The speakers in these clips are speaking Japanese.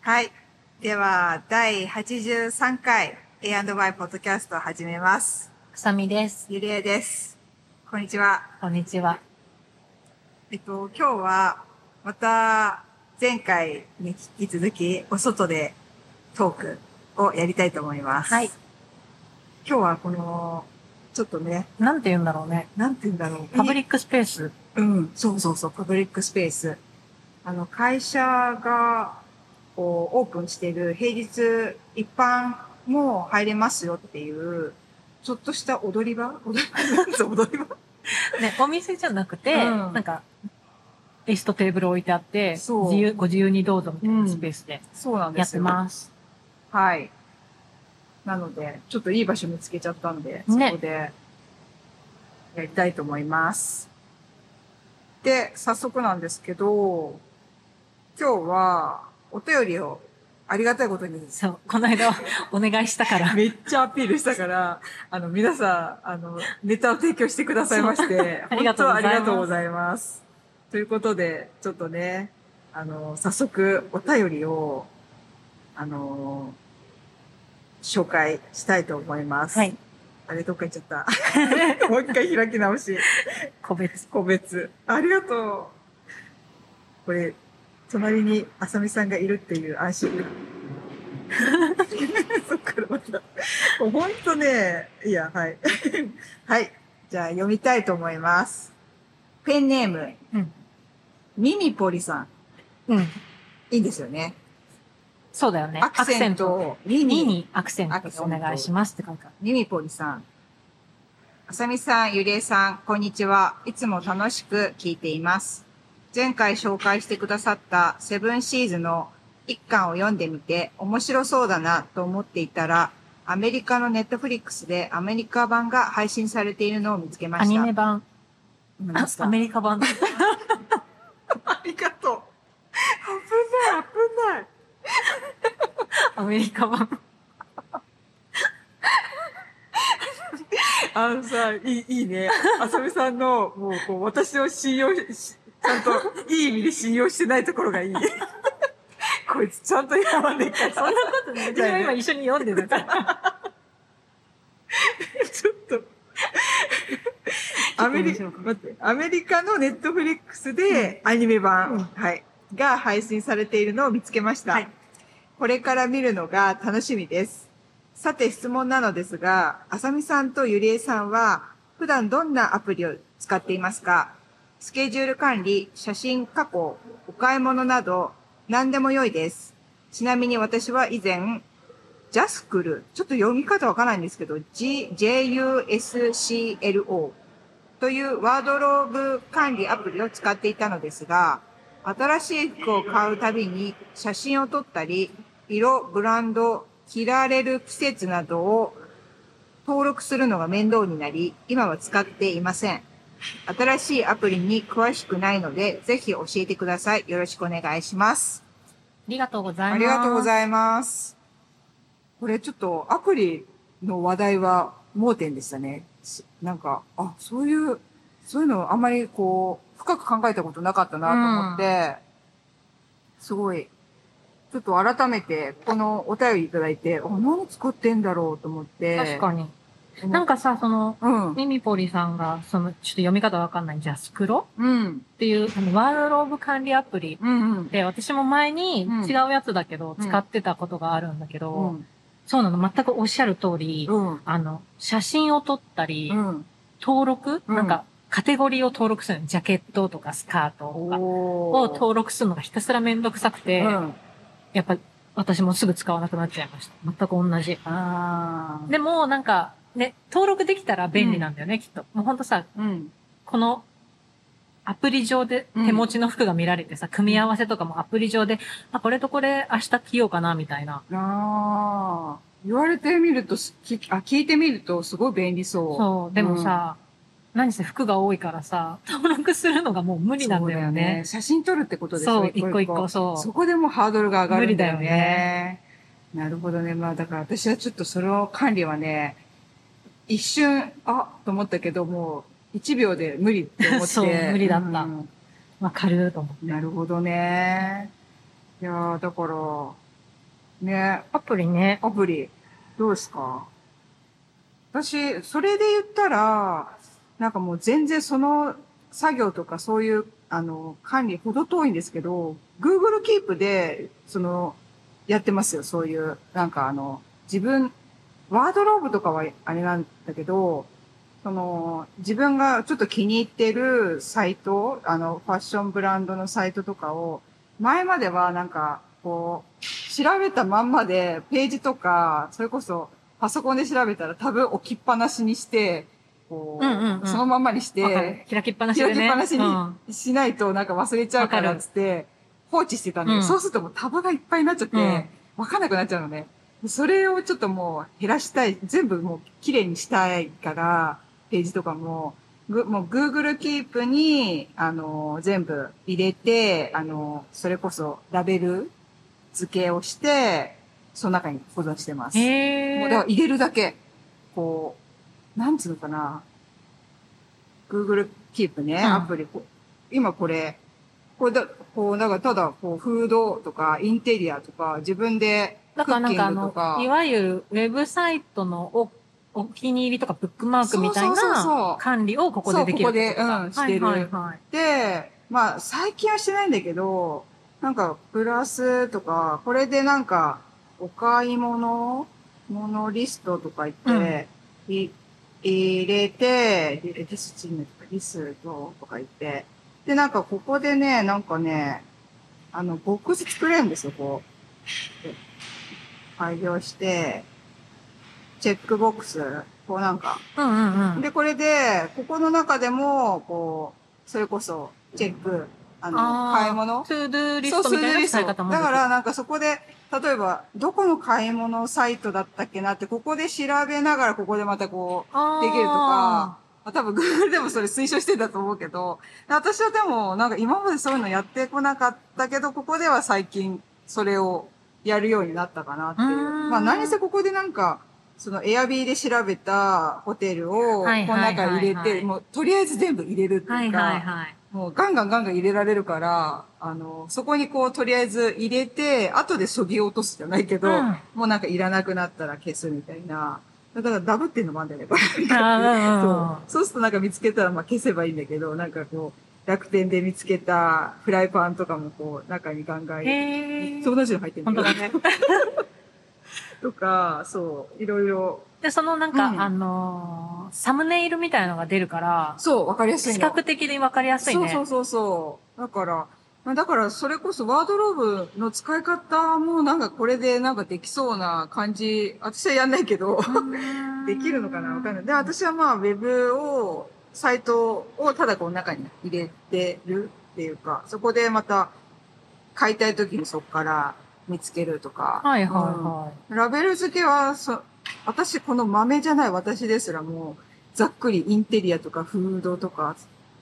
はい。では、第83回 A&Y ポッドキャストを始めます。くさみです。ゆりえです。こんにちは。こんにちは。えっと、今日は、また、前回に引き続き、お外でトークをやりたいと思います。はい。今日はこの、ちょっとね、なんて言うんだろうね。なんて言うんだろう。パブリックスペース。うん、そうそうそう、パブリックスペース。あの、会社が、こう、オープンしている平日一般も入れますよっていう、ちょっとした踊り場？踊り場？踊り場？ね、お店じゃなくて、うんなんか、椅子とテーブル置いてあって、そう自由、ご自由にどうぞみたいなスペースでそうなんやって。ます。はい。なので、ちょっといい場所見つけちゃったんで、そねこで、やりたいと思います。で、早速なんですけど、今日は、お便りをありがたいことにそう、この間お願いしたから。めっちゃアピールしたから、あの、皆さん、あの、ネタを提供してくださいまして、ありがとうございますありがとうございます。ということで、ちょっとね、あの、早速、お便りを、あの、紹介したいと思います。はい。あれ、どっか行っちゃった。もう一回開き直し。個別。個別。ありがとう。これ、隣にあさみさんがいるっていう安心感。そっからまた。ほんとね、いや、はい。はい。じゃあ読みたいと思います。ペンネーム、うん。ミミポリさん。うん。いいんですよね。そうだよね。アクセントをミにミ、にアクセントでお願いしますって書いてある。ミミポリさん。あさみさん、ゆりえさん、こんにちは。いつも楽しく聞いています。前回紹介してくださったセブンシーズの一巻を読んでみて面白そうだなと思っていたら、アメリカのネットフリックスでアメリカ版が配信されているのを見つけました。アニメ版。アメリカ版。ありがとう。危ない、危ない。アメリカ版。あのさ、いい、いいね。あさみさんの、もう、こう、私を信用し、しちゃんと、いい意味で信用してないところがいい。こいつ、ちゃんと読まねえから。そんなことない。私は今一緒に読んでるから。ちょっと。アメリカ、アメリカのネットフリックスでアニメ版、うんはい、が配信されているのを見つけました。はいこれから見るのが楽しみです。さて質問なのですが、あさみさんとゆりえさんは普段どんなアプリを使っていますか？スケジュール管理、写真加工、お買い物など何でも良いです。ちなみに私は以前、ジャスクル、ちょっと読み方わからないんですけど、G、JUSCLO というワードローブ管理アプリを使っていたのですが、新しい服を買うたびに写真を撮ったり、色、ブランド、着られる季節などを登録するのが面倒になり、今は使っていません。新しいアプリに詳しくないので、ぜひ教えてください。よろしくお願いします。ありがとうございます。ありがとうごいざいます。これちょっとアプリの話題は盲点でしたね。しなんか、あ、そういう、そういうのあんまりこう、深く考えたことなかったなと思って、すごい、ちょっと改めてこのお便りいただいて、あ、何使ってんだろうと思って。確かに。になん、かさ、その、うん。ミミポリさんが、その、ちょっと読み方わかんない、ジャスクロ？うん。っていう、あの、ワードローブ管理アプリうんうん。で、私も前にうん違うやつだけど、うん使ってたことがあるんだけど、うん。そうなの、全くおっしゃる通り、うん。あの、写真を撮ったり、うん。登録、うんなんか、カテゴリーを登録するの。ジャケットとかスカートとかを。登録するのがひたすらめんどくさくて、うん。やっぱ私もすぐ使わなくなっちゃいました。全く同じ。あー。でも、なんか、ね、登録できたら便利なんだよね、きっと。もうほんとさ、うん。この、アプリ上で手持ちの服が見られてさ、組み合わせとかもアプリ上で、あ、これとこれ明日着ようかな、みたいな。ああ。言われてみるとす、きあ、聞いてみるとすごい便利そう。そう、でもさ、何せ服が多いからさ、登録するのがもう無理なんだよね。写真撮るってことでしょそう、一個一個、そう。そこでもハードルが上がるんだよね。無理だよねなるほどね。まあだから私はちょっとその管理はね、一瞬、あ、と思ったけども、1秒で無理って思って。そう無理だったうんわかると思って。なるほどね。いやー、だから、ね、アプリね。アプリ、どうですか？私、それで言ったら、なんかもう全然その作業とかそういう、あの、管理ほど遠いんですけど、Google Keep で、その、やってますよ、そういう、なんかあの、自分、ワードローブとかはあれなんだけど、その、自分がちょっと気に入ってるサイト、あの、ファッションブランドのサイトとかを、前まではなんか、こう、調べたまんまで、ページとか、それこそ、パソコンで調べたらタブ置きっぱなしにして、こう、うんうんうんそのまんまにして、開きっぱなしでね。開きっぱなしうんにしないとなんか忘れちゃうからっつって、放置してたんだけど、うんそうするともうタブがいっぱいになっちゃって、うんわかんなくなっちゃうのね。それをちょっともう減らしたい、全部もう綺麗にしたいから、ページとかも、ぐもう Google Keep に、あの、全部入れて、あの、それこそラベル付けをして、その中に保存してます。へー。もうだから入れるだけ、こう、なんつうのかな。Google Keep ね、うん。アプリ、今これ、これだ、こう、だからただ、こう、フードとか、インテリアとか、自分で、だからなんかあの、いわゆるウェブサイトのおお気に入りとかブックマークみたいな管理をここでできるこここでうんしてる。はいはいはい。で、まあ、最近はしてないんだけど、なんか、プラスとか、これでなんか、お買い物、ものリストとか言って、い入れて、リリスチームとかリストとか言って、で、なんかここでね、なんかね、あの、ボックス作れるんですよ、こう。で改行して、チェックボックス、こうなんか、うんうんうん。で、これで、ここの中でも、こう、それこそ、チェック、あの、あー買い物？トゥードゥーリストみたいな使い方も。だから、なんかそこで、例えば、どこの買い物サイトだったっけなって、ここで調べながら、ここでまたこう、できるとか、まあ、多分 Google でもそれ推奨してたと思うけど、私はでも、なんか今までそういうのやってこなかったけど、ここでは最近、それをやるようになったかなっていうう。まあ何せここでなんか、そのエアビーで調べたホテルを、こはいの中に入れて、もうとりあえず全部入れるっていうか、はいはいはい。もうガンガンガンガン入れられるから、あの、そこにこうとりあえず入れて、後でそぎ落とすじゃないけど、うんもうなんかいらなくなったら消すみたいな。だからダブってんのもあんだよね、これ。そう。するとなんか見つけたらまあ消せばいいんだけど、なんかこう、楽天で見つけたフライパンとかもこう、中にガンガン入れて、へーそう同じの入ってるんだ本当けどだね。とか、そう、いろいろ。で、そのなんか、うんあのーサムネイルみたいなのが出るから、そう、わかりやすいの。視覚的にわかりやすいね。そうそうそうそう。だから、まあだからそれこそワードローブの使い方もなんかこれでなんかできそうな感じ、私はやんないけど、できるのかなわかんない。で、私はまあウェブを、サイトをただこの中に入れてるっていうか、そこでまた買いたい時にそこから見つけるとか。はいはいはうんラベル付けは、そ、私この豆じゃない私ですらもう、ざっくりインテリアとかフードとか、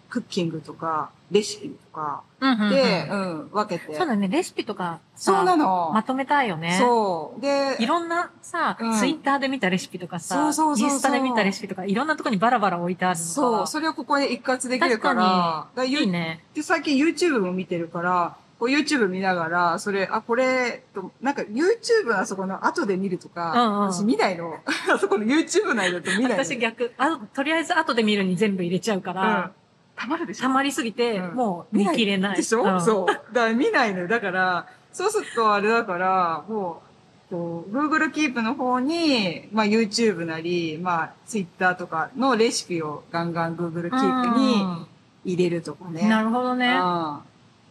クッキングとか、レシピとか、い。うんうんうんで、うん、分けて。そうだね、レシピとかさそうなの。まとめたいよね。そう。で、いろんなさ、うんツイッターで見たレシピとかさ、そうそうそうそうインスタで見たレシピとか、いろんなとこにバラバラ置いてあるのが。そう、それをここで一括できるから、だからいいね。で、最近 YouTube も見てるから、こう YouTube 見ながら、それ、あ、これ、と、なんか YouTube のあそこの後で見るとか、うんうん私見ないの。あ そこの YouTube 内だと見ないの。私逆、あ、とりあえず後で見るに全部入れちゃうかうんら、。たまるでしょ溜まりすぎて、うんもう見切れない。でしょ、うんそう。だから見ないのよ。だから、そうするとあれだから、もう、Google Keep の方に、まあ YouTube なり、まあ Twitter とかのレシピをガンガン Google Keep に入れるとかね。うんなるほどね。うん。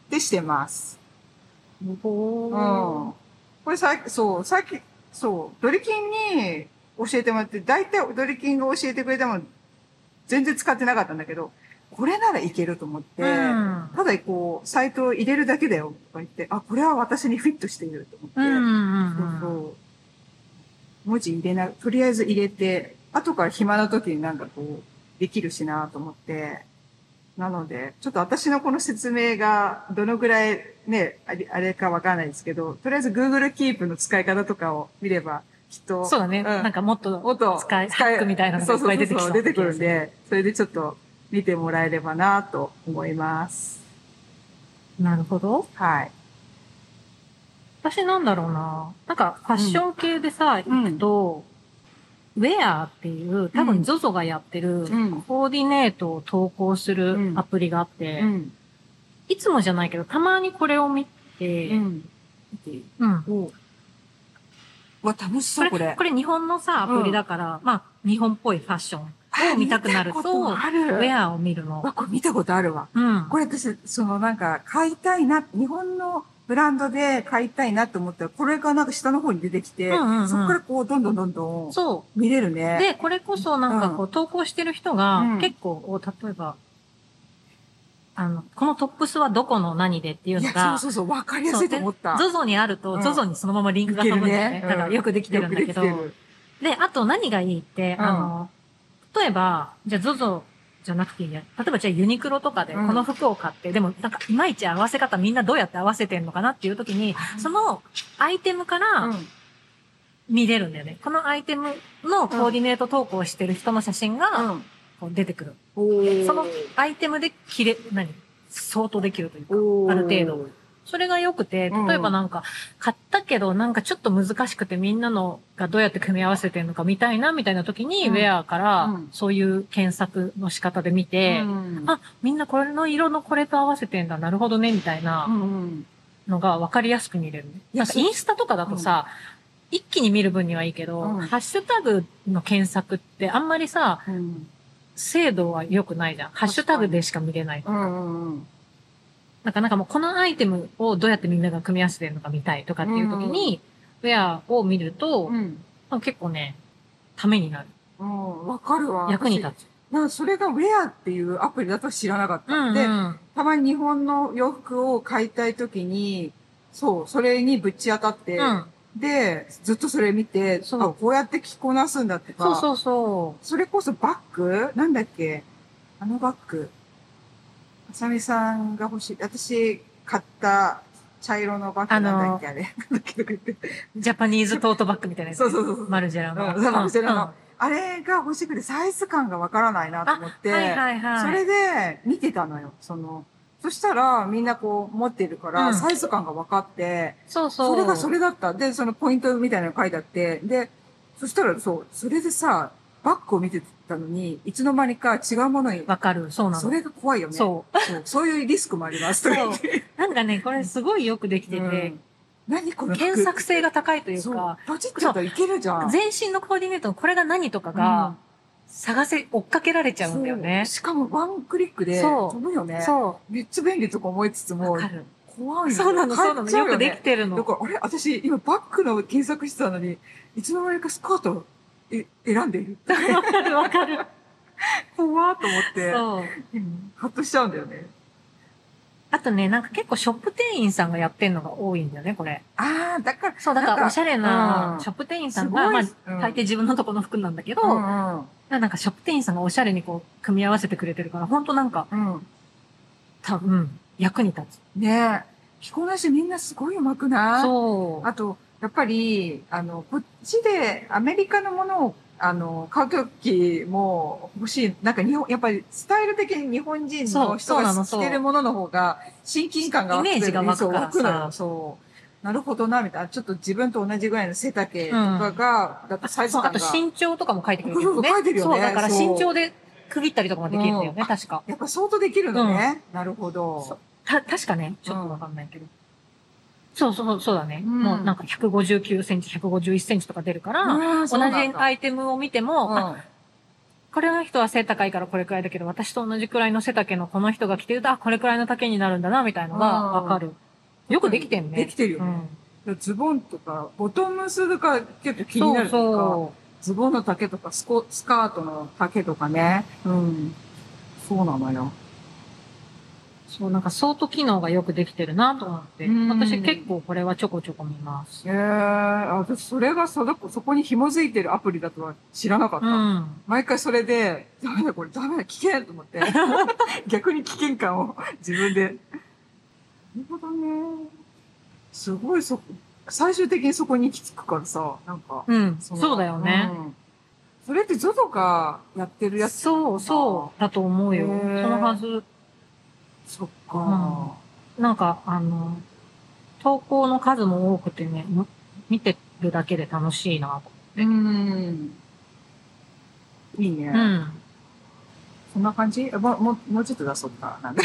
でしてます。ほうん。ーこれさっき、そう、さっき、そう、ドリキンに教えてもらって、大体ドリキンが教えてくれても、全然使ってなかったんだけど、これならいけると思って、うん。ただこう、サイトを入れるだけだよ、とか言って、あ、これは私にフィットしていると思って、うんうんそううん。そう。文字入れな、とりあえず入れて、後から暇な時になんかこう、できるしなと思って、なので、ちょっと私のこの説明がどのぐらいね、あれあれかわかんないですけど、とりあえず Google Keep の使い方とかを見れば、きっと、そうだね。なんかもっともっと使い、ハックみたいなのがいっぱい出てきそう。出てくるん。で、それでちょっと見てもらえればなと思います。なるほど。はい。私なんだろうな。なんか、ファッション系でさ、うん行くと、ウェアっていう、多分 ZOZO がやってる、うんコーディネートを投稿するアプリがあって、うん。いつもじゃないけど、たまにこれを見て、うん。うんおわ、楽しそう、これ。これ日本のさ、アプリだから、まあ、日本っぽいファッションを見たくなると、ウェアを見るの。わ、これ見たことあるわ。うん。これ私、そのなんか、買いたいな、日本のブランドで買いたいなと思ったら、これがなんか下の方に出てきて、うんうんうんそこからこう、どんどんどんどんそ見れるう。ね。で、これこそなんかこう、投稿してる人が、うん結構、例えば、あの、このトップスはどこの何でっていうのが、そうそうそう、わかりやすいと思った。ゾゾにあると、うんゾゾにそのままリンクが飛ぶんだよね。だからよくできてるんだけど。であと何がいいって、うんあの、例えば、じゃあゾゾじゃなくていいや。例えばじゃあユニクロとかでこうんの服を買って、でもなんかいまいち合わせ方みんなどうやって合わせてんのかなっていう時に、そのアイテムかうらん見れるんだよね。このアイテムのコーディネート投稿してる人の写真がうん。こう出てくる。そのアイテムで切れ、何？相当できるというか。ある程度。それが良くて、うん。例えばなんか、買ったけどなんかちょっと難しくてみんなのがどうやって組み合わせてるのか見たいなみたいな時に、うん。ウェアからうん。そういう検索の仕方で見て、うん。あ、みんなこれの色のこれと合わせてんだ、なるほどね、みたいなのが分かりやすく見れるなんかインスタとかだとさ、一気に見る分にはいいけど、うん。ハッシュタグの検索ってあんまりさ、うん。精度は良くないじゃん。ハッシュタグでしか見れない。うんうんうんなんか、なんかもうこのアイテムをどうやってみんなが組み合わせてるのか見たいとかっていう時に、ウェアを見ると、うんまあ結構ね、ためになる。うんわかるわ。役に立つ。つ。なそれがウェアっていうアプリだと知らなかった。うん、うで、ん。たまに日本の洋服を買いたいときに、そう、それにぶち当たって、うん。で、ずっとそれ見て、そうあこうやって着こなすんだとか、そうそうそう。それこそバッグ？なんだっけ？あのバッグ。あさみさんが欲しい。私、買った茶色のバッグなんだっけあれ。ジャパニーズトートバッグみたいなやつ。そうそうそうマルジェラの。うんマルジェラのうんあれが欲しくてサイズ感がわからないなと思って、はいはいはい。それで見てたのよ。その、そしたらみんなこう持ってるから、うんサイズ感が分かって、そうそう。それがそれだった。で、そのポイントみたいなの書いてあって、で、そしたらそう、それでさ、バッグを見てたのに、いつの間にか違うものに、わかる。そうなの。それが怖いよね。そう。そう。そういうリスクもあります。とか言ってなんかね、これすごいよくできてて、うん何この服検索性が高いというそうか、。パチッといけるじゃん。全身のコーディネートのこれが何とかが、探せ、追っかけられちゃうんだよねそう。しかもワンクリックでそう飛ぶよね。そめっちゃ便利とか思いつつう。も。怖いよそうなの、そうなの。よくできね。てるの。だから、あれ？私、今バッグの検索してたのに、いつの間にかスカートえ選んでいる？わかるわかる。怖ーと思って、そう。うんハッとしちゃうんだよね。あとね、なんか結構ショップ店員さんがやってんのが多いんだよね、これ。ああ、だから、そう、だからおしゃれうなんショップ店員さんが、まうんあ、大抵自分のとこの服なんだけど、うんなんかショップ店員さんがおしゃれにこう、組み合わせてくれてるから、ほんとなんか、うん。うん。多分、役に立つ。ねえ。着こなしみんなすごい上手くない？そう。あと、やっぱり、あの、こっちでアメリカのものを、あの、買うときも欲しい。なんか日本、やっぱりスタイル的に日本人の人が着てるものの方が親近感が湧くイメージが湧くからさそう。なるほどな、みたいな。ちょっと自分と同じぐらいの背丈とかが、だとサイズ感が。あと身長とかも書いてくれるそうそうね。書いてるよねそう、だから身長で区切ったりとかもできるんだよね、うん確か。やっぱ相当できるのね。なるほど。た、確かね、ちょっとわかんないけど。そうそう、そうだね。うんもうなんか159センチ、151センチとか出るから、うん同じアイテムを見ても、あうんこれの人は背高いからこれくらいだけど、私と同じくらいの背丈のこの人が着てると、あ、これくらいの丈になるんだな、みたいのがわかる。よくできてんね。できてるよねズボンとか、ボトムスとか結構気になるというか。そズボンの丈とかスコ、スカートの丈とかね。うん。そうなのよ。う。そう、なんかソート機能がよくできてるなと思って。うん私結構これはちょこちょこ見ます。へえー、あ私それがそこ、そこに紐づいてるアプリだとは知らなかった。うん。毎回それで、ダメだこれ、ダメだ、危険と思って。逆に危険感を自分で。なるほどね。すごいそ、最終的にそこに行き着くからさ、なんか。うん。のそうだよね。うんそれって ZOZO がやってるやつそう、そう、だと思うよ。そのはず。そっか。なんか、あの、投稿の数も多くてね、む見てるだけで楽しいなと。うん。いいね。うん。そんな感じ？もう、もう、もうちょっと出そうか。な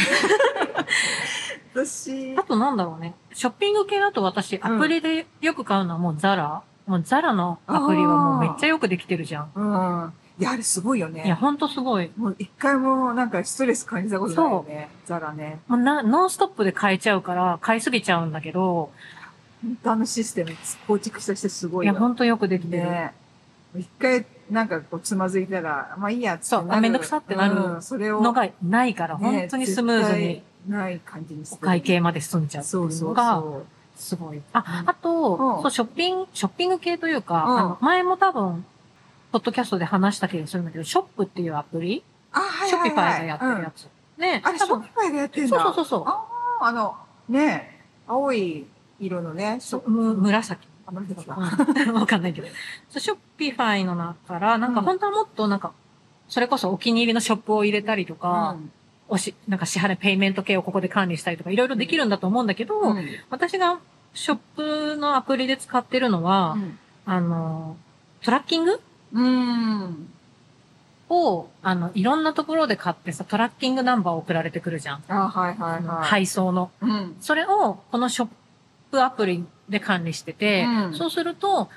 私あ、となんだろうね。ショッピング系だと私、アプリでよく買うのはもうザラ。もうザラのアプリはもうめっちゃよくできてるじゃん。うん。いや、あれすごいよね。いや、ほんとすごい。もう一回もなんかストレス感じたことないよね。ザラね。もうな、ノンストップで買えちゃうから、買いすぎちゃうんだけど、本当あのシステム構築した人すごいや、いよ。ほんとよくできてる。ね。一回なんかこうつまずいたら、まあいいやっつってそうあめんどくさってなるうんそれを。のがないから、ね本当にスムーズにない感じにお会計まで済んじゃうっていそううそうのが、そすごい。あ、うんあと、うんそう、ショッピング、ショッピング系というか、前も多分、ポッドキャストで話した気がするんだけど、ショップっていうアプリ、う。あ、はいショッ。ピファイがやってるやつ。ね、うんあれ、ショッピファイがやってんだ。そうそうそうああ、あの、ね青い色のね、そうむ紫。あ紫か。うん わかんないけど。そうショッピファイの中から、なんかうん本当はもっとなんか、それこそお気に入りのショップを入れたりとか、おし、なんか支払い、ペイメント系をここで管理したりとか、いろいろできるんだと思うんだけど、うん。うん私がショップのアプリで使ってるのは、あの、トラッキング？うん。を、あの、いろんなところで買ってさ、トラッキングナンバー送られてくるじゃん。あ、はいはいはい。配送の。うん。それを、このショップアプリで管理してて、うんそうすると、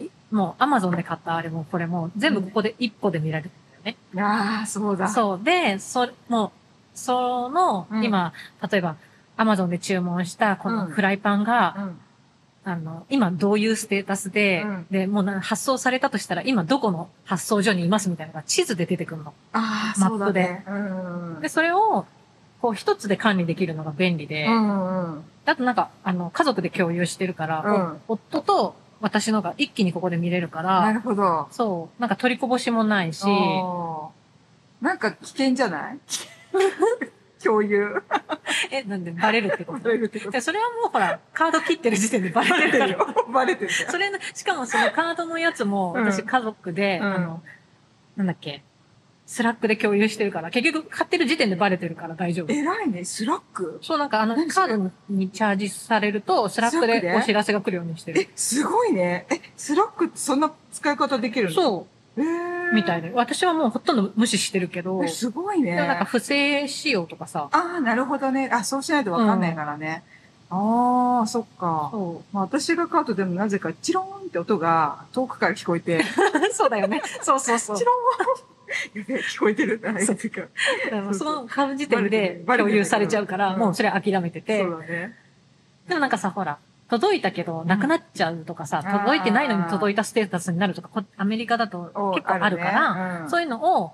いもう Amazon で買ったあれもこれも全部ここで一個で見られるんだよね。ああ、そうだ。そう。で、それ、もう、その、うん今、例えば、Amazon で注文したこのうんフライパンが、うん。あの、今どういうステータスで、うんで、もうな発送されたとしたら、今どこの発送所にいますみたいなのが地図で出てくるの。ああ、マップで。ねうん。で、それを、こう一つで管理できるのが便利で、うんうん。あとなんか、あの、家族で共有してるから、うんお夫と私のが一気にここで見れるかなら、るほど。そう、なんか取りこぼしもないし、なんか危険じゃない？共有。え、なんでバレるってこと？バレるってことでそれはもうほら、カード切ってる時点でババレてるよ。レてるよ。バレてるよ。それの、しかもそのカードのやつも、うん私家族で、うんあの、なんだっけ、スラックで共有してるから、結局買ってる時点でバレてるから大丈夫。偉いね。スラック？そうなんかあのカードにチャージされると、スラックでで？お知らせが来るようにしてるえ。、すごいね。え、スラックってそんな使い方できるの？そうえみたいで。私はもうほとんど無視してるけど、え、すごいね。なんか不正使用とかさ、ああ、なるほどね。あ、そうしないとわかんないからね。ああ、そっか。そまあ、私が買うとでもなぜかチローンって音が遠くから聞こえて、う。そうだよね。そうそうそうチ。ローンやべえ聞こえてるんだね。そうてかその買う時点で共有されちゃうから、うんもうそれ諦めてて。そうだね。でもなんかさ、ほら、届いたけど、なくなっちゃうとかさ、うん。届いてないのに届いたステータスになるとか、こアメリカだとお結構あるから、ね。そういうのを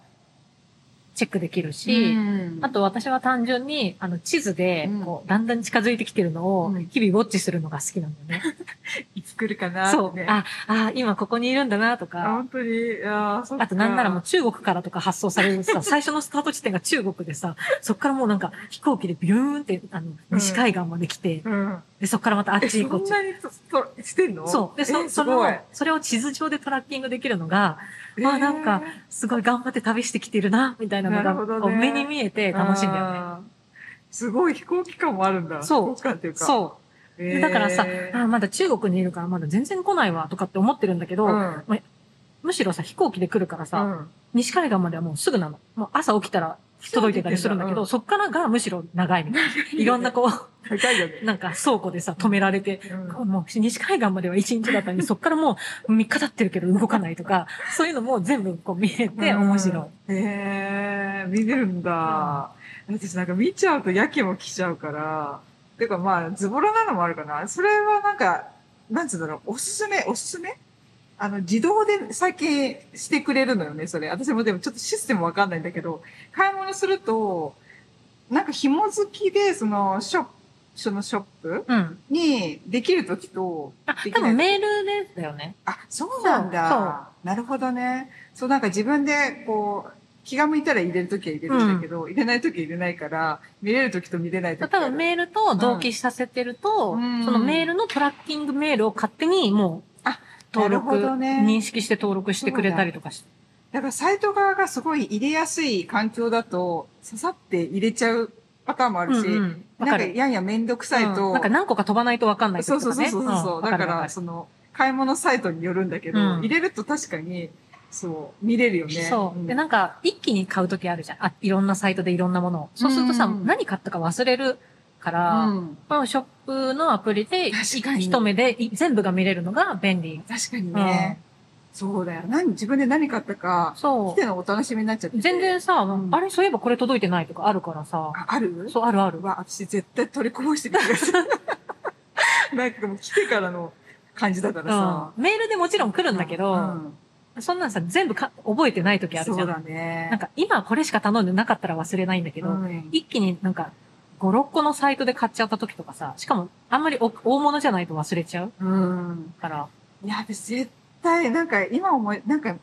チェックできるし、うん。あと私は単純に、あの、地図でうん、こう、だんだん近づいてきてるのをうん、日々ウォッチするのが好きなんだよね。いつ来るかなそう。あ、あ、今ここにいるんだなとあ、か、本当に、ああとなんならもう中国からとか発送されるさ、最初のスタート地点が中国でさ、そっからもうなんか飛行機でビューンって、あの、西海岸まで来て、うん。で、そっからまたあっえ、ちこっち。そんなにしてんの？そう。で、そ、えその、それを地図上でトラッキングできるのが、まあなんか、すごい頑張って旅してきてるな、みたいなのが、ね目に見えて楽しいんだよね。すごい飛行機感もあるんだ。そう飛行機感っていうか。そう。へーでだからさ、あまだ中国にいるからまだ全然来ないわとかって思ってるんだけど、うん。むしろさ、飛行機で来るからさ、うん西海岸まではもうすぐなの。もう朝起きたら届いてたりするんだけど、うんそっからがむしろ長いみたいな。いろんなこう。なんか倉庫でさ、止められて、うんもう西海岸までは1日だったのに、そっからもう3日経ってるけど動かないとか、そういうのも全部こう見れて面白い。い。へえ、見れるんだ。私なんか見ちゃうとやけも来ちゃうから。てかまあ、ズボラなのもあるかな。それはなんか、なんつうんだろう、おすすめ、おすすめあの、自動で最近してくれるのよね、それ。私もでもちょっとシステムわかんないんだけど、買い物すると、なんか紐付きで、その、ショップ、そのショップうん。にできるときと、あ、できない多分メールでだよね。あ、そうなんだ。なるほどね。そう、なんか自分で、こう、気が向いたら入れるときは入れるんだけど、入れないときは入れないから、見れるときと見れないとき多分メールと同期させてると、うんそのメールのトラッキングメールを勝手にもう、あ登録、ね認識して登録してくれたりとかして。だからサイト側がすごい入れやすい環境だと、刺さって入れちゃうパターンもあるし、うんうんわなんか。やんやめんどくさいと、うんなんか何個か飛ばないとわかんない時そうとかね。そうそうそうそう、んだから、その、買い物サイトによるんだけど、うん入れると確かに、そう、見れるよね。そう。んで、なんか、一気に買うときあるじゃん。あ、いろんなサイトでいろんなものを。そうするとさ、うん何買ったか忘れるから、うんこのショップのアプリで、一目でい全部が見れるのが便利。確かにね。そうだよ。何、自分で何買ったか、そ来てのお楽しみになっちゃって。う。全然さ、んあれ、そういえばこれ届いてないとかあるからさ。あ、ある？そう、あるあるう。わ、私絶対取りこぼしてる気がする。なんかもう来てからの感じだからさ。うんメールでもちろん来るんだけど、うんそんなんさ、全部か覚えてない時あるじゃ。そうんだね。なんか、今これしか頼んでなかったら忘れないんだけど、うん一気になんか、5、6個のサイトで買っちゃった時とかさ、しかも、あんまりお大物じゃないと忘れちゃううん。から、いや、私絶対、なんか今思い、なんか、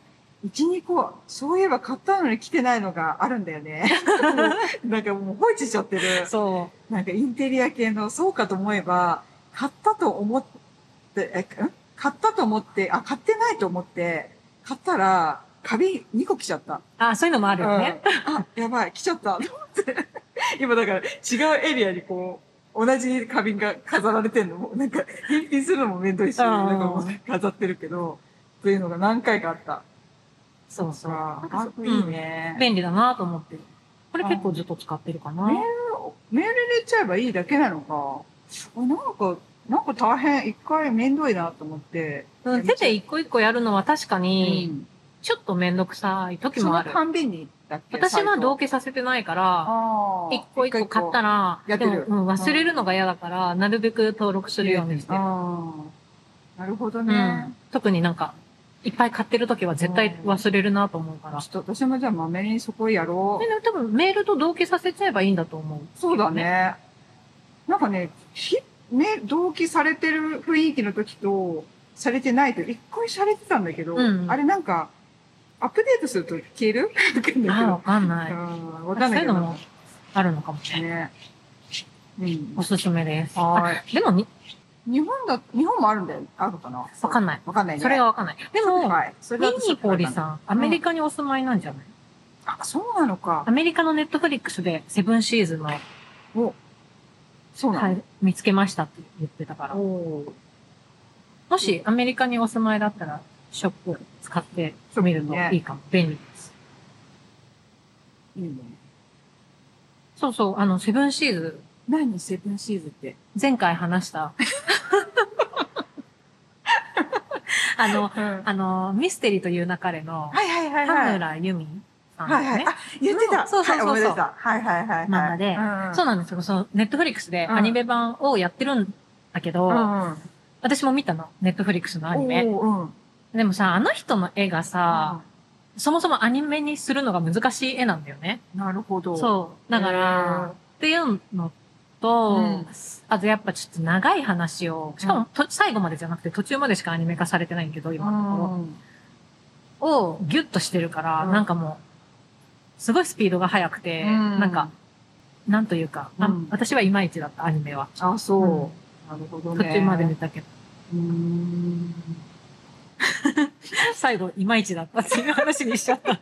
一、二個、そういえば買ったのに来てないのがあるんだよね。なんかもう放置しちゃってる。そなんかインテリア系の、そうかと思えば、買ったと思って、え、ん？買ったと思って、あ、買ってないと思って、買ったら、花瓶2個来ちゃった。う。あ、そういうのもあるよね。うんあ、やばい、来ちゃった。と思って。今だから違うエリアにこう、同じ花瓶が飾られてんのも、なんか、返品するのも面倒いし、うんなんかもう飾ってるけど、というのが何回かあった。そうそう。あなんいいね。便利だなと思って。これ結構ずっと使ってるかな。メール、メール入れちゃえばいいだけなのか。あなんか、なんか大変、一回面倒いなと思って。うん手で一個一個やるのは確かうに、ん。ちょっとめんどくさい時そもある。のたんびにだっけ？私は同期期させてないから、一個一個買ったら、やってるでも、うん、忘れるのが嫌だから、なるべく登録するようにしてる。なるほどうねん。。特になんか、いっぱい買ってる時は絶対忘れるなと思うから。ちょっと私もじゃあまめにそこやろでう。ね多分メールと同期させちゃえばいいんだと思う。そうだね。なんかね、ひ、ね、同期されてる雰囲気の時と、されてないと、一回されてたんだけど、うんあれなんか、アップデートすると消える？わかんないけああ、どわかんない。うんわかんない。そういうのもあるのかもね。ね。うんお。すすめです。はあでもに、い。日本だ、日本もあるんだよ。あるかな？わかんない。わかんないね。それがわかんない。でも、はい。それミニポリさん。ん、アメリカにお住まいなんじゃない、あ、そうなのかア。メリカのネットフリックスでセブンシーズンの、お、そうなの、はい、見つけましたって言ってたから。もしアメリカにお住まいだったら、ショップ使ってみるといいかも。便利です。いいね。そうそう、あの、セブンシーズ何？セブンシーズって？ン、前回話した。あの、うんあの、ミステリーという流れの、はいはいはい田はい。村由美さんねはいはい。あ、言ってた。そうそうそうそうはい。はいはいはいはい。漫画でうんそうなんですよ。その、ネットフリックスでうんアニメ版をやってるんだけど、うんうん。私も見たの。ネットフリックスのアニメ。うん。でもさ、あの人の絵がさ、そもそもアニメにするのが難しい絵なんだよね。なるほど。そう。だから、っていうのと、うんあとやっぱちょっと長い話を、しかもと、最後までじゃなくて途中までしかアニメ化されてないけど、う今のとこん。ろ。をギュッとしてるから、うんなんかもう、すごいスピードが速くて、うんなんか、なんというか、私はいまいちだった、アニメは。あ、そう。うんなるほどね。途中まで見たけど。うーん。最後、いまいちだったっていう話にしちゃった。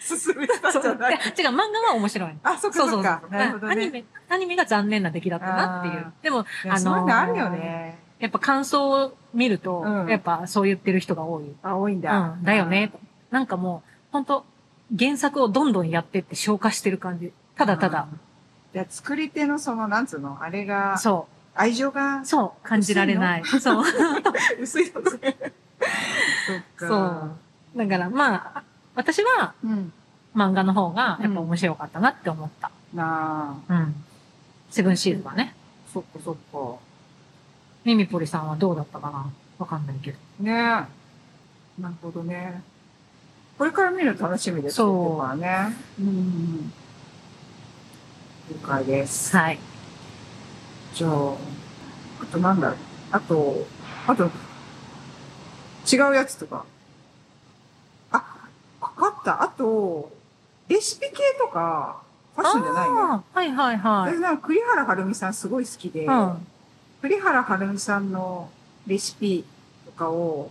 進めたそうじゃない？違う、漫画は面白いの。あ、そっかそっか。なるほどね。アニメ、アニメが残念な出来だったなっていあう。でも、あのーそういうのあるよね。やっぱ感想を見ると、うんやっぱそう言ってる人が多い。あ、多いんだ。うん、だよね。となんかもう、本当原作をどんどんやってって消化してる感じ。ただただ、いや、作り手のその、なんつうの、あれが、そ愛情がう、そう、感じられない。そう。薄いのね。そっか。そう。だからまあ、私はうん。漫画の方がやっぱ面白かったなって思った。なあ、うん。セブンシーズンはね。そっかそっか。ミミポリさんはどうだったかな？わかんないけど。ねえ。なるほどね。これから見るの楽しみですそうね。うん。了解です。はい。じゃあ、あとなんだろう。あと、あと、違うやつとか。あ、かかった。あと、レシピ系とか、ファッションじゃないよ。はいはいはい。私なんか栗原はるみさんすごい好きで、うん。栗原はるみさんのレシピとかを、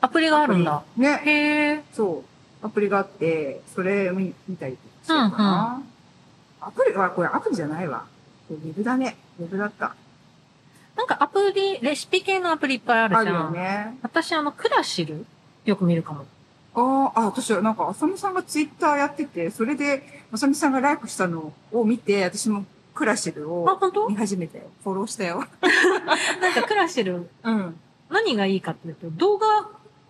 アプリがあるんだ。ね。へえ。そう。アプリがあって、それ見見たりしてるかな。アプリは、これアプリじゃないわ。ウェブだね。ウェブだった。なんかアプリ、レシピ系のアプリいっぱいあるあるじゃん。よね。私、あの、クラシルよく見るかも。ああ、あ、私はなんか、あさみさんがツイッターやってて、それで、あさみさんがライクしたのを見て、私もクラシルあ、を見始めたよ。フォローしたよ。なんかクラシル、うん。何がいいかっていうと、動画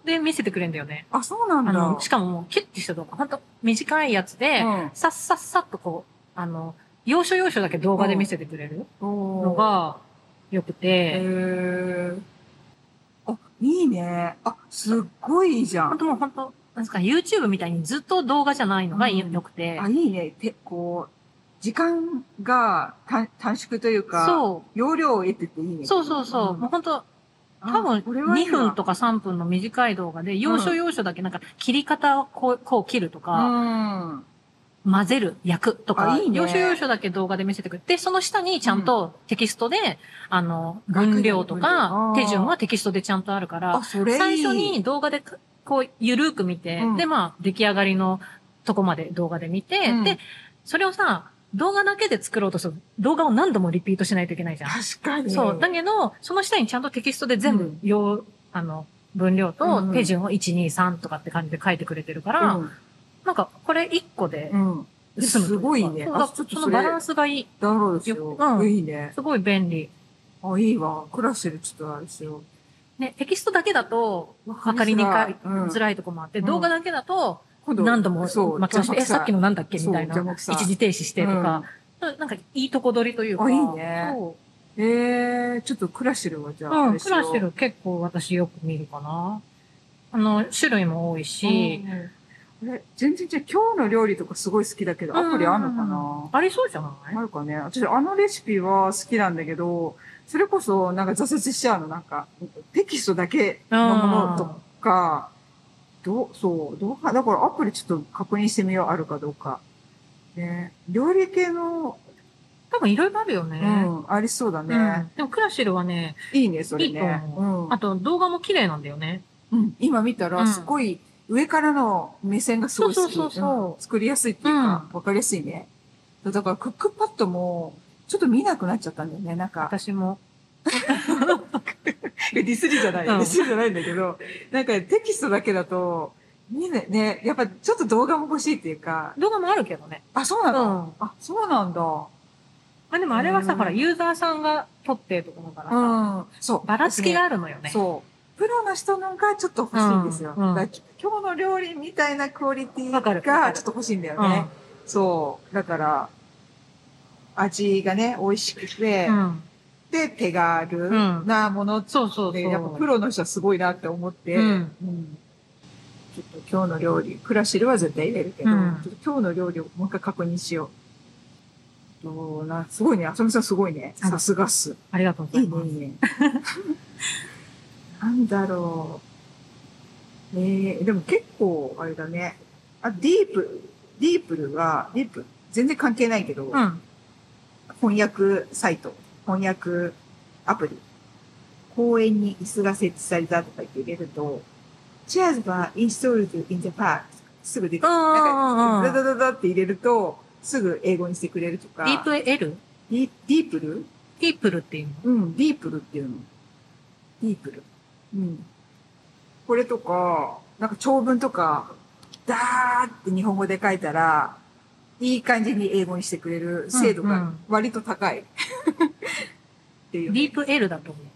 で見せてくれるんだよね。あ、そうなんだ。あの、しかももう、キュッてした動画。ほんと、短いやつで、うんさっさっさっとこう、あの、要所要所だけ動画で見せてくれるのの、が、良くへて、ーあ、いいね。あ、すっごいいいじゃん。ほんともうほんと、なんですか、YouTube みたいにずっと動画じゃないのがいいうん良くて、あ、いいね。て、こう、時間が短短縮というか、そ容量を得てていいね。う、そうそうそう、もうほんと、多分2分とか3分の短い動画で、要所要所だけなんか切り方をこうこう切るとうか、ん。混ぜる、焼くとか、あい。いね。要所要所だけ動画で見せてくれて、その下にちゃんとテキストで、あの、分量と分か量、手順はテキストでちゃんとあるから。最初に動画でこう、ゆるーく見て、うん。で、まあ、出来上がりのとこまで動画で見て、うん。で、それをさ、動画だけで作ろうとすると、動画を何度もリピートしないといけないじゃん。確かに。そう。だけど、その下にちゃんとテキストで全部うん、用、あの、分量うんと手順を1、2、3とかって感じで書いてくれてるから、うんなんか、これ1個でうん。すごいねあちょっとそのバランスがいい。ダウンロードしよう。うんいいね。すごい便利。あ、いいわ。クラシルちょっとあれしよね、テキストだけだと、う。わかりにくい、うんづらいとこもあって、うん動画だけだと、何度もそう待ち合わせて、え、さっきのなんだっけ？みたいな一時停止してとか、なんかいいとこ取りというか。あいいねそえー、ちょっとクラシルはじゃう。あ、うん、クラシル結構私よく見るかな。あの、種類も多いし、うんあれ全然じゃあ今日の料理とかすごい好きだけど、アプリあんのかな？ありそうじゃない？あるかね私、あのレシピは好きなんだけど、それこそなんか挫折しちゃうの。なんか、テキストだけのものとか、どう、そう、どう、だからアプリちょっと確認してみよう、あるかどうか。ね料理系の、多分いろいろあるようね。ん、ありそうだうんね。でもクラシルはね、いいね、それいいとね。思うんあと動画も綺麗なんだよね。うん、今見たら、うんすごい、上からの目線がすごい好き。そうそうそうそうん作りやすいっていうか、わ、かりやすいね。だから、クックパッドも、ちょっと見なくなっちゃったんだよね。なんか、私も。ディスりじゃない、うんディスりじゃないんだけど、なんかテキストだけだと、見ね、ね、やっぱちょっと動画も欲しいっていうか、動画もあるけどね。あ、そうなの、うん。あ、そうなんだ。まあでもあれはさ、うんほら、ユーザーさんが撮ってるところだからさ、うん。そう。ばらつきがあるのよね。そう。プロの人のがちょっと欲しいんですよ。うんうん今日の料理みたいなクオリティがちょっと欲しいんだよね。そう。だから、味がね、美味しくて、うん。で、手軽なものそうそうそう。で、やっぱプロの人はすごいなって思って、うんうんちょっと今日の料理、クラシルは絶対入れるけど、うんちょっと今日の料理をもう一回確認しよう。どうな、すごいね。あさみさんすごいね。あさすがっす。ありがとうございます。いいね。なんだろう。えー、でも結構、あれだね。あ、ディープ、ディープルは、ディープ、全然関係ないけど、うん。翻訳サイト、翻訳アプリ、公園に椅子が設置されたとか言って入れると、Chairs were installed in the park すぐ出てくる。うんうんうんなんか、ダダダダって入れると、すぐ英語にしてくれるとか。ディープ L? ディディープル？ディープルっていうの？うん、ディープルっていうの。ディープル。うん。これとか、なんか長文とか、ダーって日本語で書いたら、いい感じに英語にしてくれる精度がうんうん割と高い。っていうね、ディープ L だと思う。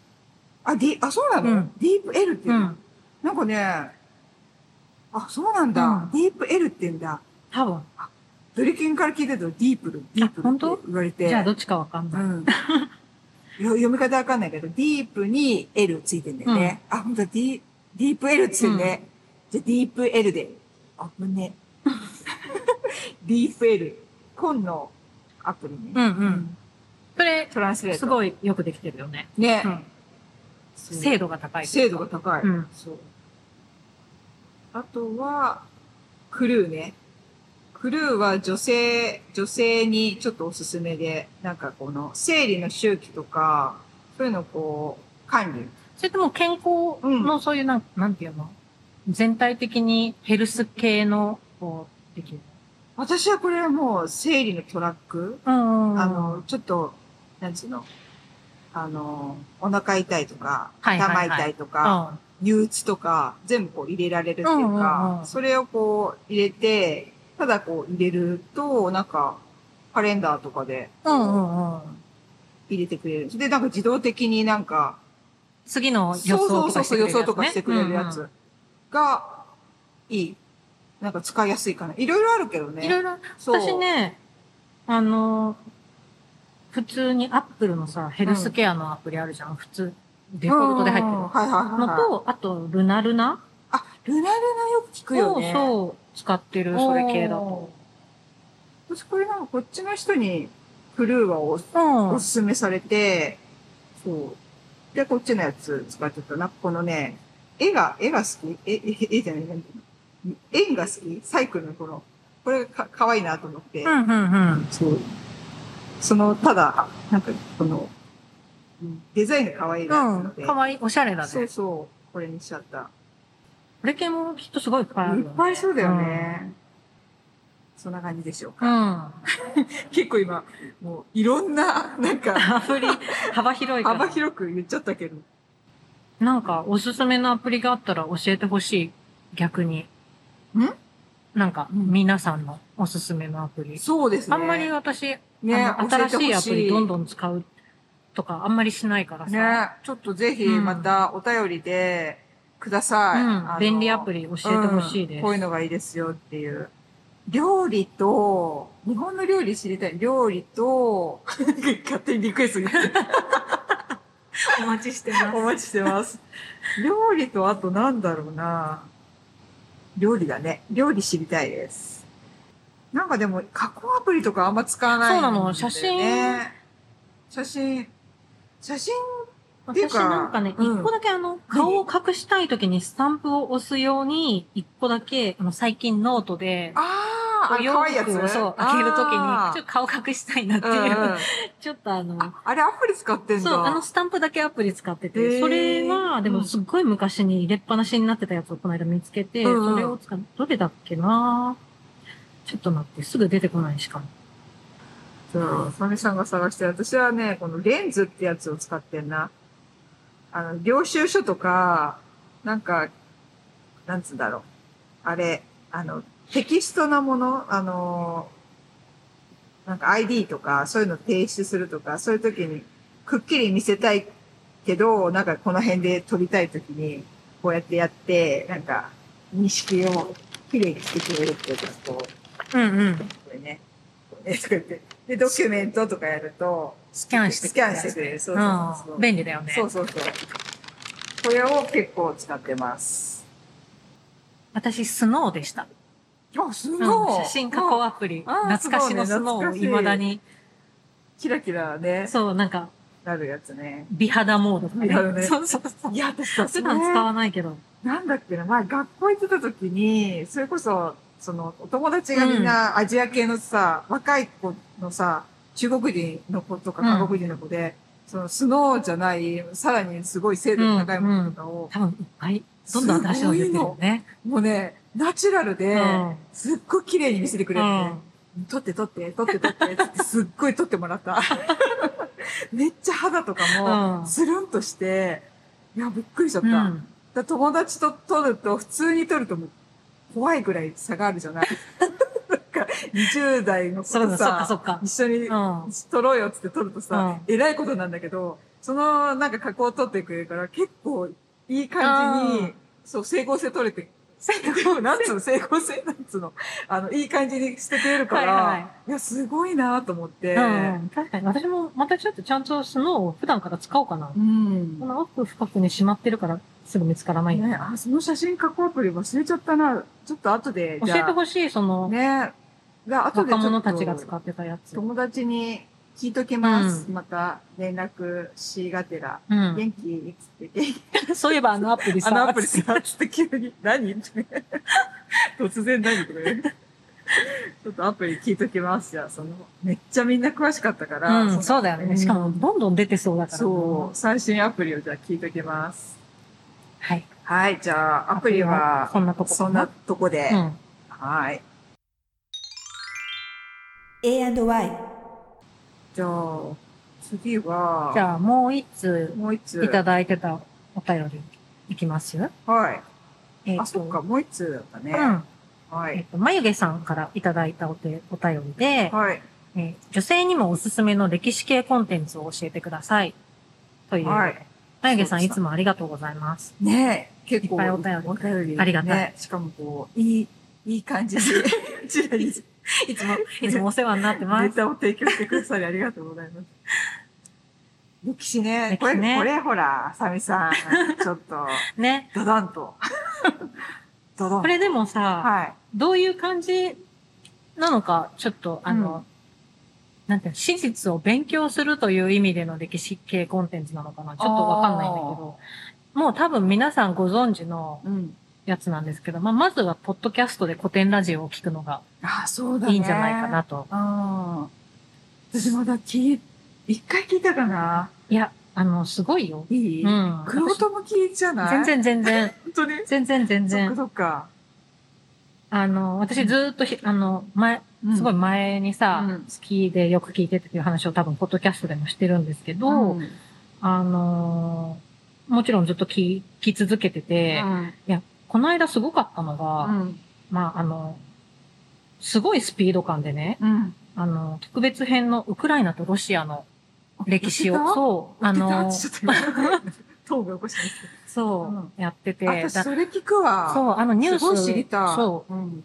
あ、ディ、あ、そうなの、うんディープ L っていうの、うん。なんかね、あ、そうなんだ、うんディープ L って言うんだ。多分。ドリキンから聞いてるとディープル、ディープルって言われて。じゃあどっちかわかんない。うん。よ読み方わかんないけど、ディープに L ついてんだよね。あ、ほんとだ、ディディープ L ついてるね。じゃあディープ L で。あ、ぶね。ディープ L。今のアプリね。うんうん。それ、トランスレート。すごいよくできてるよね。ね。うん。精度が高い。精度が高い。うんそう。あとは、クルーね。クルーは女性、女性にちょっとおすすめで、なんかこの生理の周期とか、そういうのをこう、管理。それとも健康のそういうなん、なんていうの？全体的にヘルス系の、こう、できる。私はこれはもう生理のトラック、うんうん。あの、、ちょっと、なんつうの、あの、お腹痛いとか、頭痛いとか、憂鬱とか、全部こう入れられるっていううんうんかう、んそれをこう入れて、ただこう入れると、なんか、カレンダーとかでうんうんうん。入れてくれる。で、なんか自動的になんか、次の予そう想とかしてそうそうそう、予くれるやつね想とかしてくれるやつが、いい。なんか使いやすいかな。いろいろあるけどね。いろいろ、そう私ね、あの、普通にアップルのさ、ヘルスケアのアプリあるじゃん。普通、デフォルトで入ってるうんはいはいはいはい。のと、あと、ルナルナあ、ルナルナよく聞くよね。をそう、使ってる、それ系だと。私これなんかこっちの人にフルーワをうん。おすすめされて、そう。で、こっちのやつ使ってたな。このね、絵が、絵が好き？え、え、絵じゃない、円が好き？サイクルのこの、これがかかわいいなと思って。うんうんうん。そう。その、ただ、なんか、この、うんデザインが可愛いなと思って。うん。かわいい、おしゃれだそうね。そう。これにしちゃった。これ系もきっとすごいいっぱいあるよ、ね。いっぱいそうだよね。そんな感じでしょうか。うん。結構今、もういろんな、なんか、アプリ、幅広い。幅広く言っちゃったけど。なんか、おすすめのアプリがあったら教えてほしい。逆に。ん？なんか、うん皆さんのおすすめのアプリ。そうですね。あんまり私、ね新しいアプリどんどどん使うとか、あんまりしないからさ。ね、ちょっとぜひまたお便りでください。うん便利アプリ教えてほしいですうんこういうのがいいですよっていう。料理と、日本の料理知りたい。料理と、勝手にリクエストに お待ちしてまお待ちしてます。料理とあとなんだろうな。料理だね。料理知りたいです。なんかでも加工アプリとかあんま使わないね。そうなの写真写真。写真私かなんかね、うん一個だけあの、顔を隠したい時にスタンプを押すように、一個だけ、あの、最近ノートで、ああ、あ洋可愛いやつ？服をそう、開ける時に、あー。ちょっと顔隠したいなっていう、うんうん ちょっとあの、ああれアプリ使ってんだ。そう、あのスタンプだけアプリ使ってへて、ー。それは、でもすっごい昔に入れっぱなしになってたやつをこの間見つけて、うん。うんそれを使う、どれだっけな？ちょっと待って、すぐ出てこないしかも。じゃあ、サメさんが探してる、私はね、このレンズってやつを使ってんな。あの、領収書とか、なんか、なんつうんだろう。あれ、あの、テキストなもの、あの、なんか ID とか、そういうの提出するとか、そういう時に、くっきり見せたいけど、なんかこの辺で撮りたい時に、こうやってやって、なんか、認識をきれいにしてくれるっていうか、こう、うんうん。これね。え、とか言って。で、ドキュメントとかやると、スキャンしてスキャンしてくれる。そうそうそううん。便利だよね。そうそうそう。これを結構使ってます。私、スノーでした。あ、すうんごい。写真加工アプリ。あー懐かしのスノーをだに。キラキラね、そう、なんか、なるやつね。美肌モードとかね。ねそうそうそう。いや、私さ、普段使わないけど。なんだっけな、前学校行ってた時に、それこそ、その、お友達がみんなアジア系のさ、若い子のさ、中国人の子とかうん韓国人の子で、その、スノーじゃない、さらにすごい精度の高いものとかを、多分、いっぱい、どんどん出してるよね。もうね、ナチュラルでうん、すっごい綺麗に見せてくれて、うん撮って撮って、撮って撮って、つってすっごい撮ってもらった。めっちゃ肌とかも、うんスルンとして、いや、びっくりしちゃった。うん。だ友達と撮ると、普通に撮るともう怖いぐらい差があるじゃない？なんか、20代の子とさ。一緒にうん。撮ろうよって撮るとさ、うえらいことなんだけど、そのなんか加工を撮ってくれるから、結構いい感じにうん、そう、整合性取れて、整合、なんつうの、整合性なんつうの、あの、いい感じにしてくれるから、はいはいいや、すごいなと思って、うん。確かに、私もまたちょっとちゃんとスノーを普段から使おうかな。うんこの奥深くにしまってるから、すぐ見つからないね、あ、その写真加工アプリ忘れちゃったな。ちょっと後で、教えてほしい、その、ね。が、後で若者たちが使ってたやつ。友達に聞いときます。うまた連絡しがてら。うん。元気つって、元気そういえばあのアプリさ。あのアプリさ、つって急に、何。突然何とか言う ちょっとアプリ聞いときます。じゃあ、その、めっちゃみんな詳しかったから。うん、のそうだよね。しかも、うんどんどん出てそうだから。そう、最新アプリをじゃあ聞いときます。はい。はい、じゃあ、アプリは、そんなとこかそんなとこで。うん。はい。A&Y じゃあ、次は、じゃあ、もう一つもう一つ。いただいてたお便りいきますはい。えっとあ、そっか、もう一つだったね。うん。はい。えっと、まゆげさんからいただいたお手お便りで、はい。えー女性にもおすすめの歴史系コンテンツを教えてください。という、はい。まゆげさんいつもありがとうございます。ねえ、結構、いっぱいお便りお便りありがたいねしかもこう、いい、いい感じで、うちらに いつも、いつもお世話になってます。ネタを提供してくださりありがとうございます。歴史ね。ねこれ、これほら、あさみさん、ちょっと、ね。ドドンと。ドドン。これでもさ、はい。どういう感じなのか、ちょっと、あの、なんていうの、史実を勉強するという意味での歴史系コンテンツなのかなちょっとわかんないんだけど、もう多分皆さんご存知のうん。やつなんですけど、まあ、まずは、ポッドキャストで古典ラジオを聞くのがあ、そうだね。いいんじゃないかなと。うん。私まだ聞い、一回聞いたかな？いや、あの、すごいよ。いい？うん。クロートも聞いじゃない？全。然全然、本当に？全然全然。そっか。あの、私ずーっとひ、あの、前、すごい前にさ、うん好きでよく聞いてっていう話を多分、ポッドキャストでもしてるんですけど、うんあのーもちろんずっと聞き続けてて、この間すごかったのが、うん。まあ、あの、すごいスピード感でね、うん。あの、特別編のウクライナとロシアの歴史を、う、そう、ああのの、ちょっと今、トーンが起こしますけそう、うんやってて、私、それ聞くわ。そう、あのニュース、すごい知りたい。。そうん。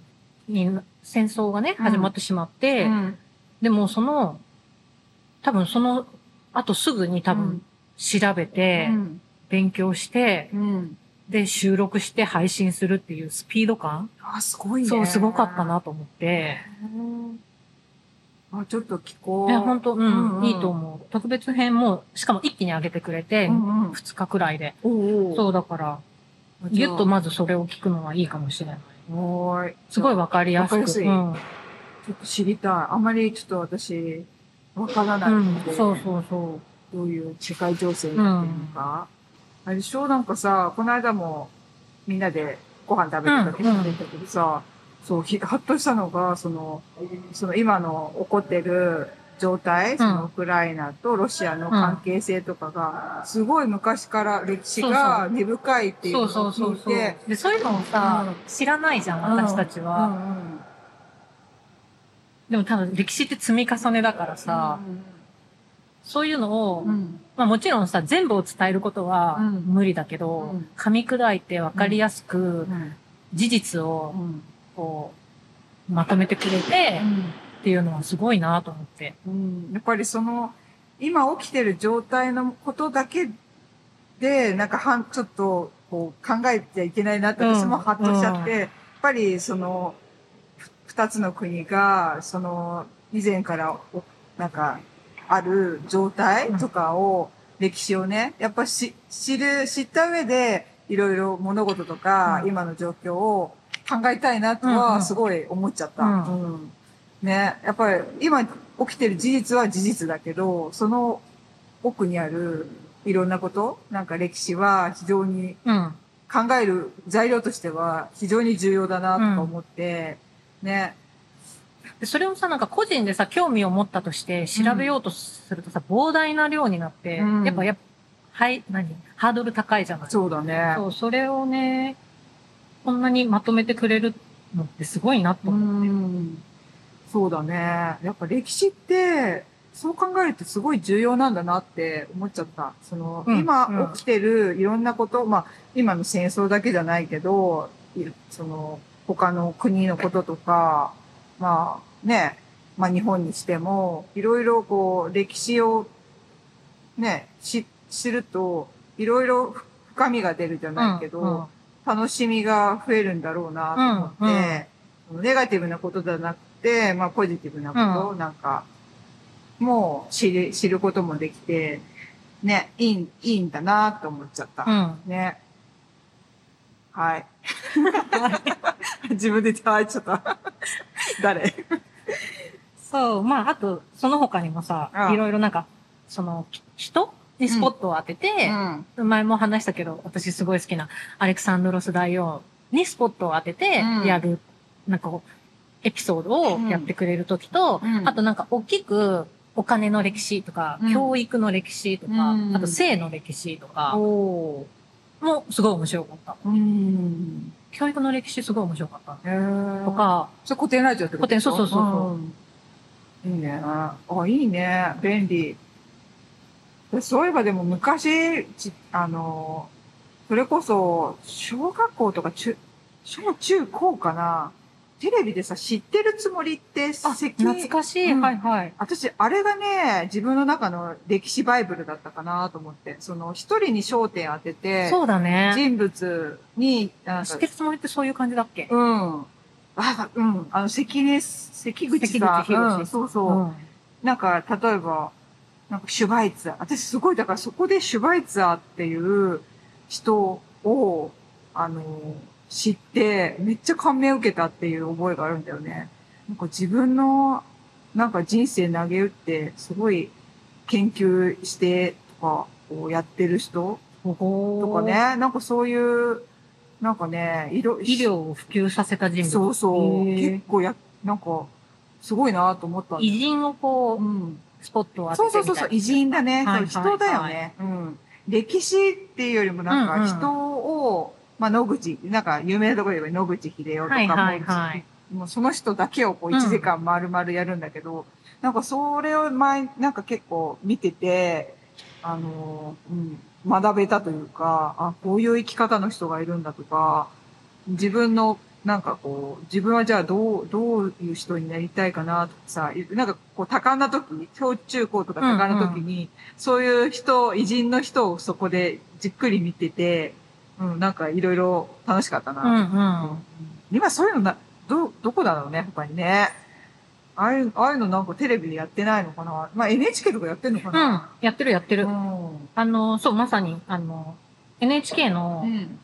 う、に、戦争がね、うん始まってしまって、うん。でもその、多分その、あとすぐに多分調べて、うん。勉強して、うん。で、収録して配信するっていうスピード感？あ、すごいね。そう、すごかったなと思って。あ、ちょっと聞こう。いや、本当うん、うんうんいいと思う。特別編も、しかも一気に上げてくれて、うんうん。2日くらいで。おそうだから、ぎゅっとまずそれを聞くのはいいかもしれない。おーい。すごいわかりやすく。わかりやすいうん。ちょっと知りたい。あまりちょっと私、わからないうんので、そうそうそどういう世界情勢になってるのか。あれでしょ？なんかさ、この間もみんなでご飯食べてた時うん。に出たけどさ、そう、ひはっとしたのが、その、その今の起こってる状態、そのウクライナとロシアの関係性とかが、すごい昔から歴史が根深いってう。いうそうのを聞いそうそうそう。て、で、そういうのをさ、うん。知らないじゃん、私たちうは。んうん。でも多分歴史って積み重ねだからさ、そういうのを、うん。うんまあもちろんさ、全部を伝えることはうん。無理だけど、うん。噛み砕いて分かりやすくうん。事実をうんこう、まとめてくれてっていうのはすごいなと思って。うん。やっぱりその、今起きてる状態のことだけで、なんかはん、ちょっと、こう、考えちゃいけないなってうん。私もハッとしちゃって、やっぱりその、ふ二つの国が、その、以前からお、なんか、ある状態とかを、歴史をね、やっぱし、知る、知った上で、いろいろ物事とか、うん。今の状況を考えたいなとは、うんうん。すごい思っちゃった。うん。うん。ね、やっぱり今起きてる事実は事実だけど、その奥にあるいろんなこと、なんか歴史は非常にうん。考える材料としては非常に重要だなとか思って、ね。でそれをさ、なんか個人でさ、興味を持ったとして調べようとするとさ、膨大な量になって、うんやっぱ、やっぱ、はい、何ハードル高いじゃないそうだね。そう、それをね、こんなにまとめてくれるのってすごいなとう思って。ん。そうだね。やっぱ歴史って、そう考えるとすごい重要なんだなって思っちゃった。その、うん今うん起きてるいろんなこと、まあ、今の戦争だけじゃないけど、いその、他の国のこととか、まあ、ね、まあ日本にしても、いろいろこう、歴史を、ね、し、知ると、いろいろ深みが出るじゃないけど、うんうん楽しみが増えるんだろうなと思って、ネガティブなことじゃなくて、まあポジティブなこと、なんか、もう知る、知ることもできて、ね、いい、いいんだなと思っちゃった。うん。ね。はい。自分で言っい、ちょっと。誰？そう、まあ、あと、その他にもさあ、あいろいろなんか、その、き人にスポットを当てて、うん。前も話したけど、私すごい好きなアレクサンドロス大王にスポットを当ててうんやる、なんかこう、エピソードをやってくれるときと、うんあとなんか大きくお金の歴史とか、うん教育の歴史とか、うんあと性の歴史とか。もすごい面白かった。うん。教育の歴史すごい面白かった。と。か、それ古典ラジオってこと古典そうそうそうそううんいいね。あ、いいね。便利。でそういえばでも昔、ちあの、それこそ、小学校とか中、小中高かな。テレビでさ、知ってるつもりって、あ、関懐かしい、うんはいはい。私、あれがね、自分の中の歴史バイブルだったかなと思って。その、一人に焦点当てて、そうだね。人物に、知ってるつもりってそういう感じだっけ？うん。あ、うん。あの、関根、関口さん。関口博うん、そうそう。うんなんか、例えば、なんか、シュバイツァー。私すごい、だからそこでシュバイツァーっていう人を、あの、知って、めっちゃ感銘を受けたっていう覚えがあるんだよね。なんか自分の、なんか人生投げ打って、すごい研究してとか、こうやってる人ととか。ね、なんかそういう、なんかね、いろ、医療を普及させた人物。そうそう。結構や、なんか、すごいなと思った偉人をこう、うん。スポットを当ててみたいそうそうそうそう、偉人だね。はいそう人だよね、うん。歴史っていうよりもなんうんうんか人を、まあ野口、なんか有名なところで言えば野口秀夫とかも、はいはいはい。もうその人だけをこううん。1時間丸々やるんだけど、なんかそれを前、なんか結構見てて、あの、うん、学べたというか、あ、こういう生き方の人がいるんだとか、自分の、なんかこう、自分はじゃあどう、どういう人になりたいかなとかさ、なんかこう多感な時、小中高とか多感な時に、そういう人、偉人の人をそこでじっくり見てて、うん、なんかいろいろ楽しかったな。うんうん。今そういうのな、ど、どこだろうね、他にね。ああいう、ああいうのなんかテレビでやってないのかなまあ NHK とかやってんのかうんな、。やってるやってる。うん。あの、そう、まさに、あの、NHK の、うん。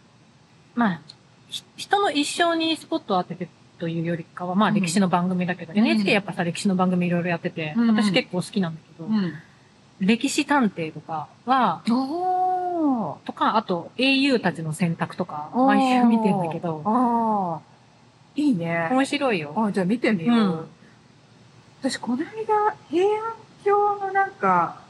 まあ、ひ人の一生にスポットを当ててというよりかは、まあうん歴史の番組だけど、うん NHK やっぱさ、歴史の番組いろいろやってて、うん私結構好きなんだけど、うん。歴史探偵とかは。とか、あと、英雄たちの選択とか、毎週見てんだけど。いいね。面白いよ。あ、じゃあ見てみよう。うん私、この間、平安京のなんか、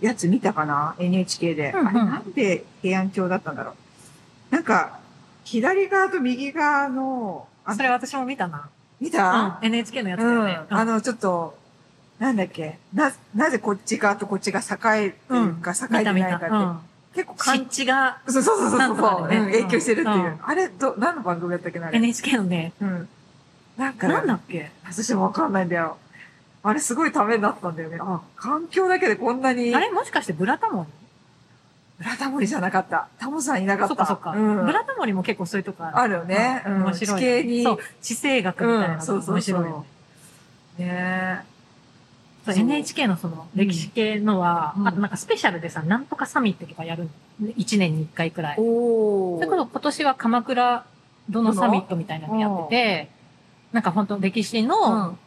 やつ見たかな ?NHK で。うんうんあれ、なんで平安京だったんだろう。なんか、左側と右側の、あそれ私も見たな。見うんた、NHK のやつうん、だよね。あの、ちょっと、なんだっけ、な、なぜこっち側とこっちが栄えてるか、栄えてないかって、うん結構かん湿地がそうそうそうそうそう、でねうん影響してるっていう。うんあれ、ど、何の番組だったっけな？NHK のね、うん。なんか、なんだっけ？私もわかんないんだよ。あれすごいためになったんだよね。あ、環境だけでこんなに。あれもしかしてブラタモリ？ブラタモリじゃなかった。タモさんいなかった。そっかそっか。うん。ブラタモリも結構そういうとこある。あるよね。うん。面白い。地形に。そう、地政学みたいなうん、そうそうそ面白いよう。ねそうそう NHK のその歴史系のは、うんあとなんかスペシャルでさ、なんとかサミットとかやるの。1年に1回くらい。おそれこそ今年は鎌倉殿サミットみたいなのやってて、なんか本当歴史うのん。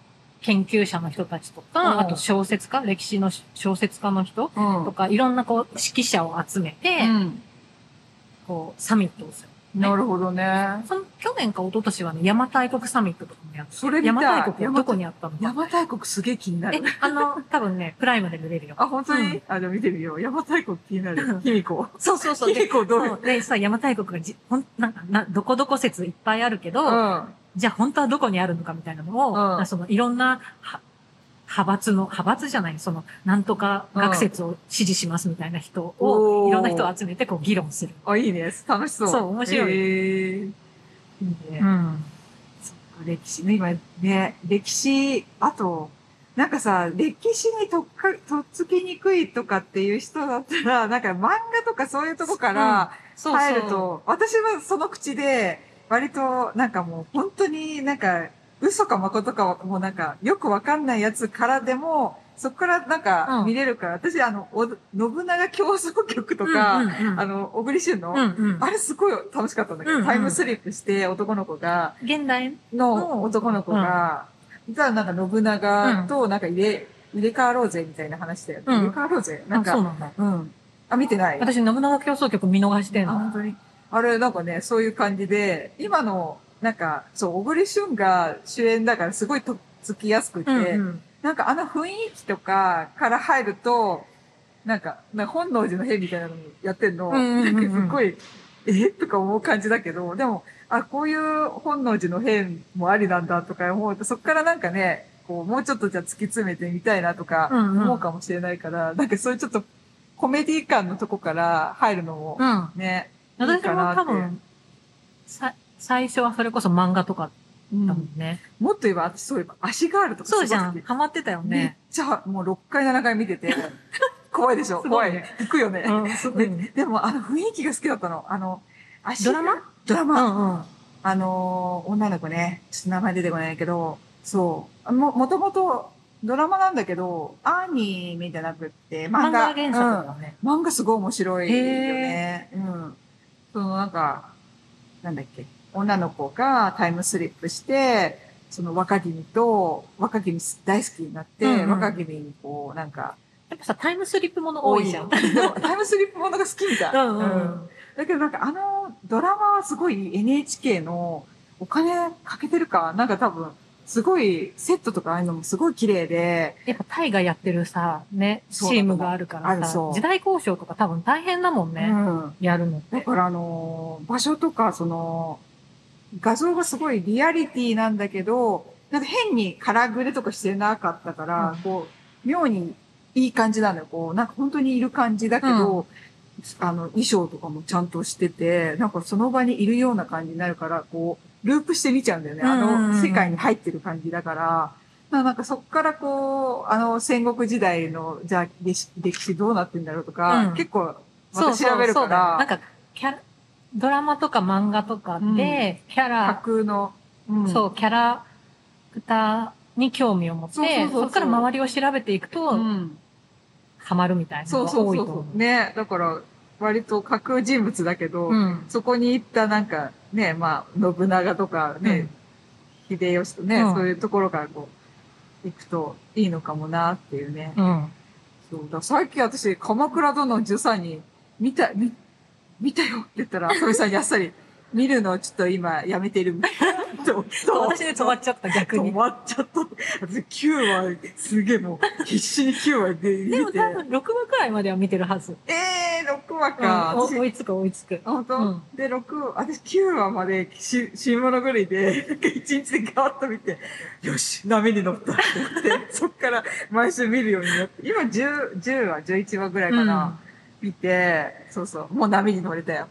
研究者の人たちとうんか、あと小説家、歴史の小説家の人うん。とか、いろんなこう指揮者を集めて、うん。こうサミットをする。なるほどね。その去年か一昨年はね、邪馬台国サミットとかもやってそれ邪馬台国はどこにあったのか。邪馬台国すげえ気になえる。、あの、多分ね、プライムで見れるよ。あ、本当に、うんあ、じゃあ見てみよう。邪馬台国気になるうん。卑弥呼。そうそうそう。卑弥呼どうで、さ、邪馬台国がじ、ほん、なんか、な、どこどこ説いっぱいあるけど、うん。じゃあ本当はどこにあるのかみたいなのを、うんそのいろんな、は派閥の、派閥じゃない、その、なんとか学説を支持しますみたいな人を、いろんな人を集めてこう議論する。あ、いいね。楽しそう。そう面白いへーいいね。ん。そっか歴史ね、今ね、歴史、あと、なんかさ、歴史にとっか、とっつきにくいとかっていう人だったら、なんか漫画とかそういうとこからそうそう。入ると、私はその口で、割となんかもう本当になんか、嘘か誠かはもうなんか、よくわかんないやつからでも、そこからなんかうん見れるから、私あの、お信長競争曲とか、うんうんうん、あの、小栗旬の、うんうん、あれすごい楽しかったんだけど、うんうんタイムスリップして男の子が、現代の？男の子が、実はなんか信長となんか入れ、入れ替わろうぜみたいな話だよね。うん入れ替わろうぜ。なんあ、そうか、なんだ。うん。あ、見てない私、信長競争曲見逃してんあ、の。本当に。あれ、なんかね、そういう感じで、今の、なんか、そう、小栗旬が主演だからすごいとっつきやすくて、うんうん。なんかあの雰囲気とかから入ると、なんか、なんか本能寺の変みたいなのやってんの、うんうんうんうん。なんかすっごい、え？とか思う感じだけど、でも、あ、こういう本能寺の変もありなんだとか思うと、そっからなんかね、こう、もうちょっとじゃあ突き詰めてみたいなとかうんうん。思うかもしれないから、なんかそういうちょっとコメディ感のとこから入るのもうん。ね、私もいいかなって。多分、さ、最初はそれこそ漫画とかうんだもんね。もっと言えば、私そういえば足があるとかそうじゃ。んハマってたよめっね。ちゃ、もう6回7回見てて、怖いでしょ？怖い。行くよね。ででも、あの雰囲気が好きだったの。あの、足がドラマうドラマ。あのー、女の子ね。ちょっと名前出てこないけど、そう。も、もともとドラマなんだけど、アニメじゃなくって、漫画。漫画原作だね。うん漫画すごい面白いよね。うん。そのなんか、なんだっけ？女の子がタイムスリップして、その若君と、若君大好きになって、うんうん若君にこう、なんか、やっぱさ、タイムスリップもの多いじゃん。タイムスリップものが好きみたい。うんうんうん。だけどなんかあのドラマはすごい NHK のお金かけてるか、なんか多分、すごいセットとかああいうのもすごい綺麗で、やっぱタイがやってるさ、ね、チームがあるからさ時代交渉とか多分大変だもんね。うん。やるのって。だからあのー場所とかその、画像がすごいリアリティなんだけど、なんか変にカラグレとかしてなかったから、うん。こう、妙にいい感じなのよ。こう、なんか本当にいる感じだけど、あの、衣装とかもちゃんとしてて、なんかその場にいるような感じになるから、こう、ループして見ちゃうんだよね。あうんうんうん。の、世界に入ってる感じだから、ななんかそっからこう、あの、戦国時代の、じゃあ歴史歴史どうなってんだろうとか、うん。結構、またそうそう。調べるかそうだよら、なんか、キャラ、ドラマとか漫画とかで、キャラ、架空の、うんそう、キャラクターに興味を持って、そうそうそうそうそこから周りを調べていくと、うん。ハマるみたいなそうのがそうそうそ多いと思う。ね。だから、割と架空人物だけど、う。うん。そこに行ったなんか、ね、まあ、信長とかね、秀吉とね、うんそういうところからこう、行くといいのかもなっていうね。うん。そうだ最近私、鎌倉殿の13人見た、見、見たよって言ったら、浅見さんにあっさり、見るのをちょっと今やめてるみたいな。と私で止まっちゃった、逆に。止まっちゃった。私9話、すげえもう、必死に9話で見て。でも多分6話くらいまでは見てるはず。ええー、6話か。うん追いつく追いつく。本当、うんで、6、私9話までし新物狂いで、なんか1日でガーッと見て、よし、波に乗ったって思って、そっから毎週見るようになって、今10、10話、11話ぐらいかな、見て、そうそう、もう波に乗れたよ。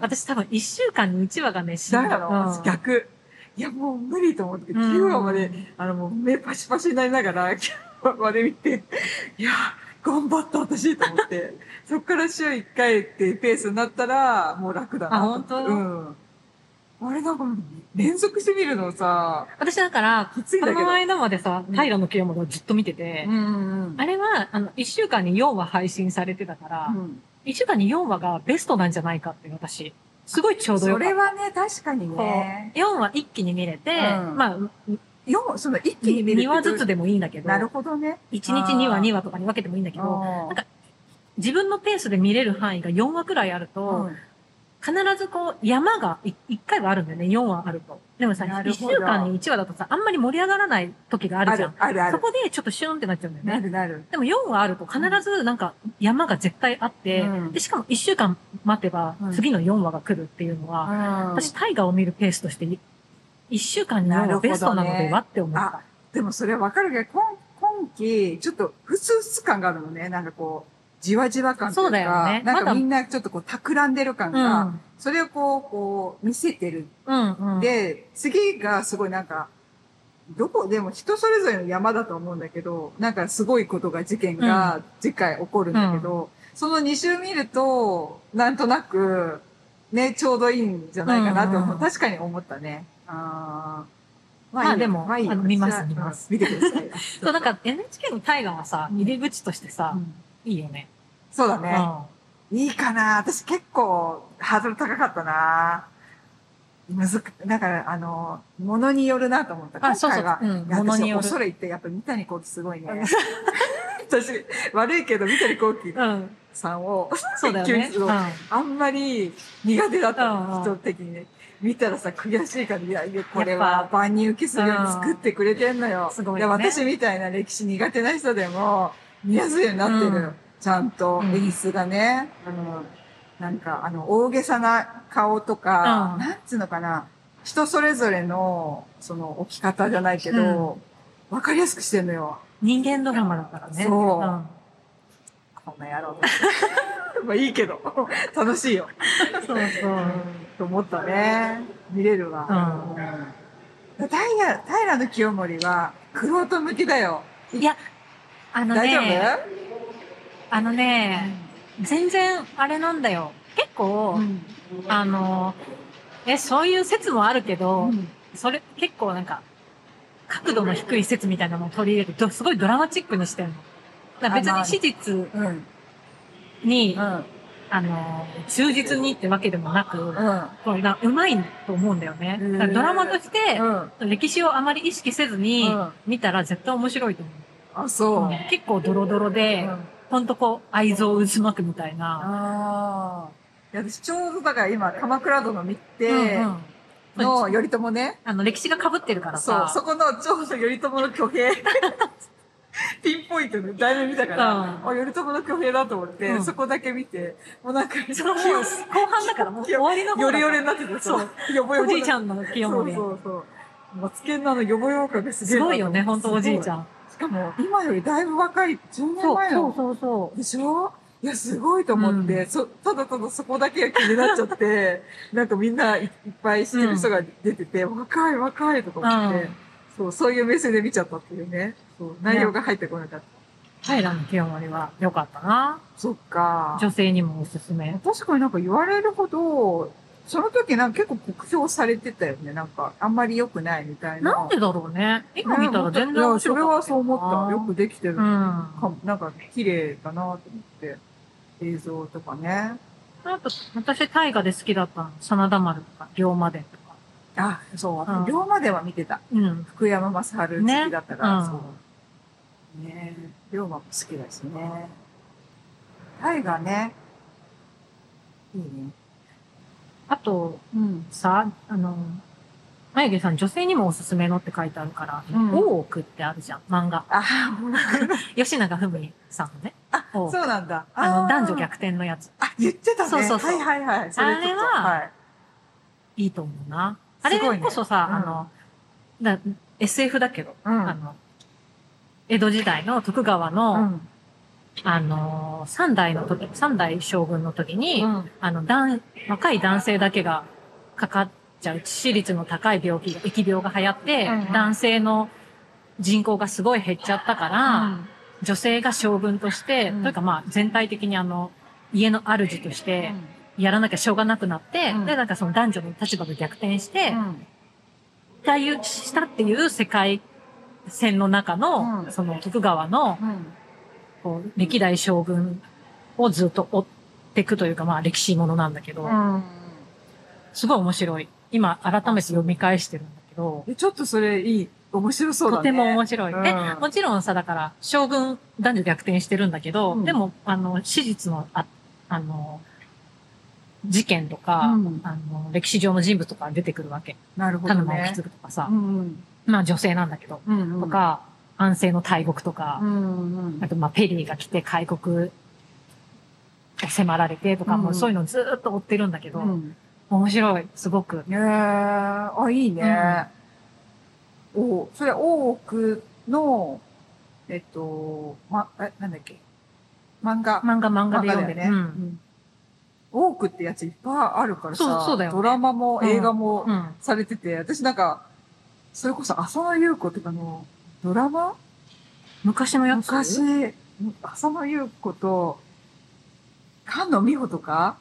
私多分1週間に1話がね、死んだ。だから、逆。いや、もう無理と思って、うん9話まで、あの、もう目パシパシになりながら、9話まで見て、いや、頑張った私と思って、そっから週1回っていうペースになったら、もう楽だな。あ本当？うん。あれなんか、連続して見るのさ、私だから、き。この間までさ、うん平の清盛をずっと見てて、うんうんあれは、あの、1週間に4話配信されてたから、うん。1週間に4話がベストなんじゃないかって私、すごいちょうどよそかった。れはね、確かにこね。う4話一気に見れて、うんまあ、よその一気に見るって2話ずつでもいいんだけど、なるほどね。1日2話2話とかに分けてもいいんだけど、どなんか自分のペースで見れる範囲が4話くらいあると、必ずこう山が1回はあるんだよね、4話あると。でもさ、1なるほど週間に1話だとさ、あんまり盛り上がらない時がああるじゃん。るあるある。そこでちょっとシュンってなっちゃうんだよね。なるなる。でも4話あると必ずなんか山が絶対あって、うんでしかも1週間待てばうん次の4話が来るっていうのは、うん私大河を見るペースとして1週間に4話ベストなのではって思った。でもそれわかるけど、今今期、ちょっと、ふつふつ感があるのね。なんかこう、じわじわ感というか、そうだよねなんかみんなちょっとこう、企んでる感うが、ん。それをこう、こう、見せてる。うんうん。で、次がすごいなんか、どこ、でも人それぞれの山だと思うんだけど、なんかすごいことが、事件が次回起こるんだけど、その2週見ると、なんとなく、ね、ちょうどいいんじゃないかなって思う。うんうん確かに思ったね。あーままあでもいいよあの見ます見ますうん見てください。そう、なんか NHK の大河はさ、うん入り口としてさう、んいいよね。そうだね。ういいかな私結構ハードル高かったなむずく、だから、あの、ものによるなと思った。あそうそううんいや物による私恐れ入って、やっぱ三谷幸喜すごいねん。私、悪いけど三谷幸喜、うん。さんを、そうだよね。あんまり苦手だったの、人的にね。見たらさ、悔しいから、いや、いやこれはぱ万人受けするように作ってくれてんのよ。すごいよねで私みたいな歴史苦手な人でも、見やすいようになってる。うんちゃんとうん演出がね。うんなんか、あの、大げさな顔とか、うんなんつうのかな。人それぞれの、その、置き方じゃないけど、わ、かりやすくしてんのよ。人間ドラマだからね。そうんこの野郎。まあいいけど、楽しいよ。そうそう。と思ったね。見れるわ。うん。平、平の清盛は、クロート向きだよ。いや、あの大丈ね、夫？あのね、全然あれなんだよ。結構、うん。あの、え、そういう説もあるけど、うんそれ結構なんか、角度の低い説みたいなのを取り入れて、どすごいドラマチックにしてんの。だ別に史実うん。に、うん。あの、忠実にってわけでもなく、うん。これがうまいと思うんだよね。だからドラマとして、うん。歴史をあまり意識せずにうん見たら絶対面白いと思う。あ、そう。うん結構ドロドロで、うんほんとこう、愛憎渦巻くみたいな。ああ。いや、私ちょうどだから今、鎌倉殿見て、うんうんの頼朝ね。あの、歴史が被ってるからそう、さ。そこのちょうど頼朝の挙兵。ピンポイントで題名見たから、うんあ、頼朝の挙兵だと思って、うんそこだけ見て、もうなんか、そのもう後半だからもう終わりの方よれよれになってて、そう。よぼよぼおじいちゃんの清そう盛。そうそう。マツケンのあのよぼよぼ感がすげえすなごいよね、ほんとおじいちゃん。ん。しかも、今よりだいぶ若い、10年そう前の。そうそうでしょ？いや、すごいと思って、うんそ、ただただそこだけが気になっちゃって、なんかみんないいっぱい知ってる人が出てて、若い若いとか思って、うんそう、そういう目線で見ちゃったっていうね。そう、内容が入ってこなかった。平の清盛は良かったな。そっか。女性にもおすすめ。確かになんか言われるほど、その時なんか結構酷評されてたよね。なんか、あんまり良くないみたいな。なんでだろうね。今見たら全然いや面白かった。それはそう思った。よくできてる。うん。かなんか、綺麗だなと思って。映像とかね。あと、私、大河で好きだったの。真田丸とか、龍馬伝とか。あ、そううん。龍馬では見てた。うん。福山雅治好きだったから、ねそう。ねえ、龍馬も好きだしね。タイガね。いいね。あと、うん。さ、あの、眉毛さん、女性にもおすすめのって書いてあるから、うん大奥ってあるじゃん、漫画。あ、ほら。吉永文さんのね。あ、そうなんだ。あの、ー男女。逆転のやつ。あ、言ってたね。そうそうそうはいはいはい。あれははい。いいと思うな。あれこそさ、うんあの、だ SF だけど、うんあの、江戸時代の徳川うの、ん。あの、三代の時、三代将軍の時に、うん。あの、男、若い男性だけがかかっちゃう致死率の高い病気が、疫病が流行って、うんうん男性の人口がすごい減っちゃったから、女性が将軍として、うんというかまあ全体的にあの、家の主としてやらなきゃしょうがなくなって、うんで、なんかその男女の立場が逆転して、うん。っていう、したっていう世界線の中の、うんその徳川の、うん。こう、歴代将軍をずっと追っていくというか、まあ歴史ものなんだけど、うん。すごい面白い。今、改めて読み返してるんだけど、えちょっとそれいい。面白そうだね。とても面白い。うんで、もちろんさ、だから、将軍、男女逆転してるんだけど、うんでも、あの、史実の、あ、あの、事件とか、うんあの、歴史上の人物とか出てくるわけ。なるほどね田沼とかさ、うんまあ女性なんだけど、うん。うんうんと、か、安政の大国とか、うんうんあと、まあ、ペリーが来て開国を迫られてとか、うんもうそういうのをずーっと追ってるんだけど、うん。面白い、すごく。ねえ、あ、いいね。おそれ、大奥の、えっと、ま、え、なんだっけ？漫画。漫画漫画で読んでね。漫画だよねうん大奥ってやついっぱいあるからさ、そうそうだよねドラマも映画もうん。されてて、私なんか、それこそ浅野ゆう子とかのドラマ？昔のやつ？昔、浅野ゆう子と、菅野美穂とか？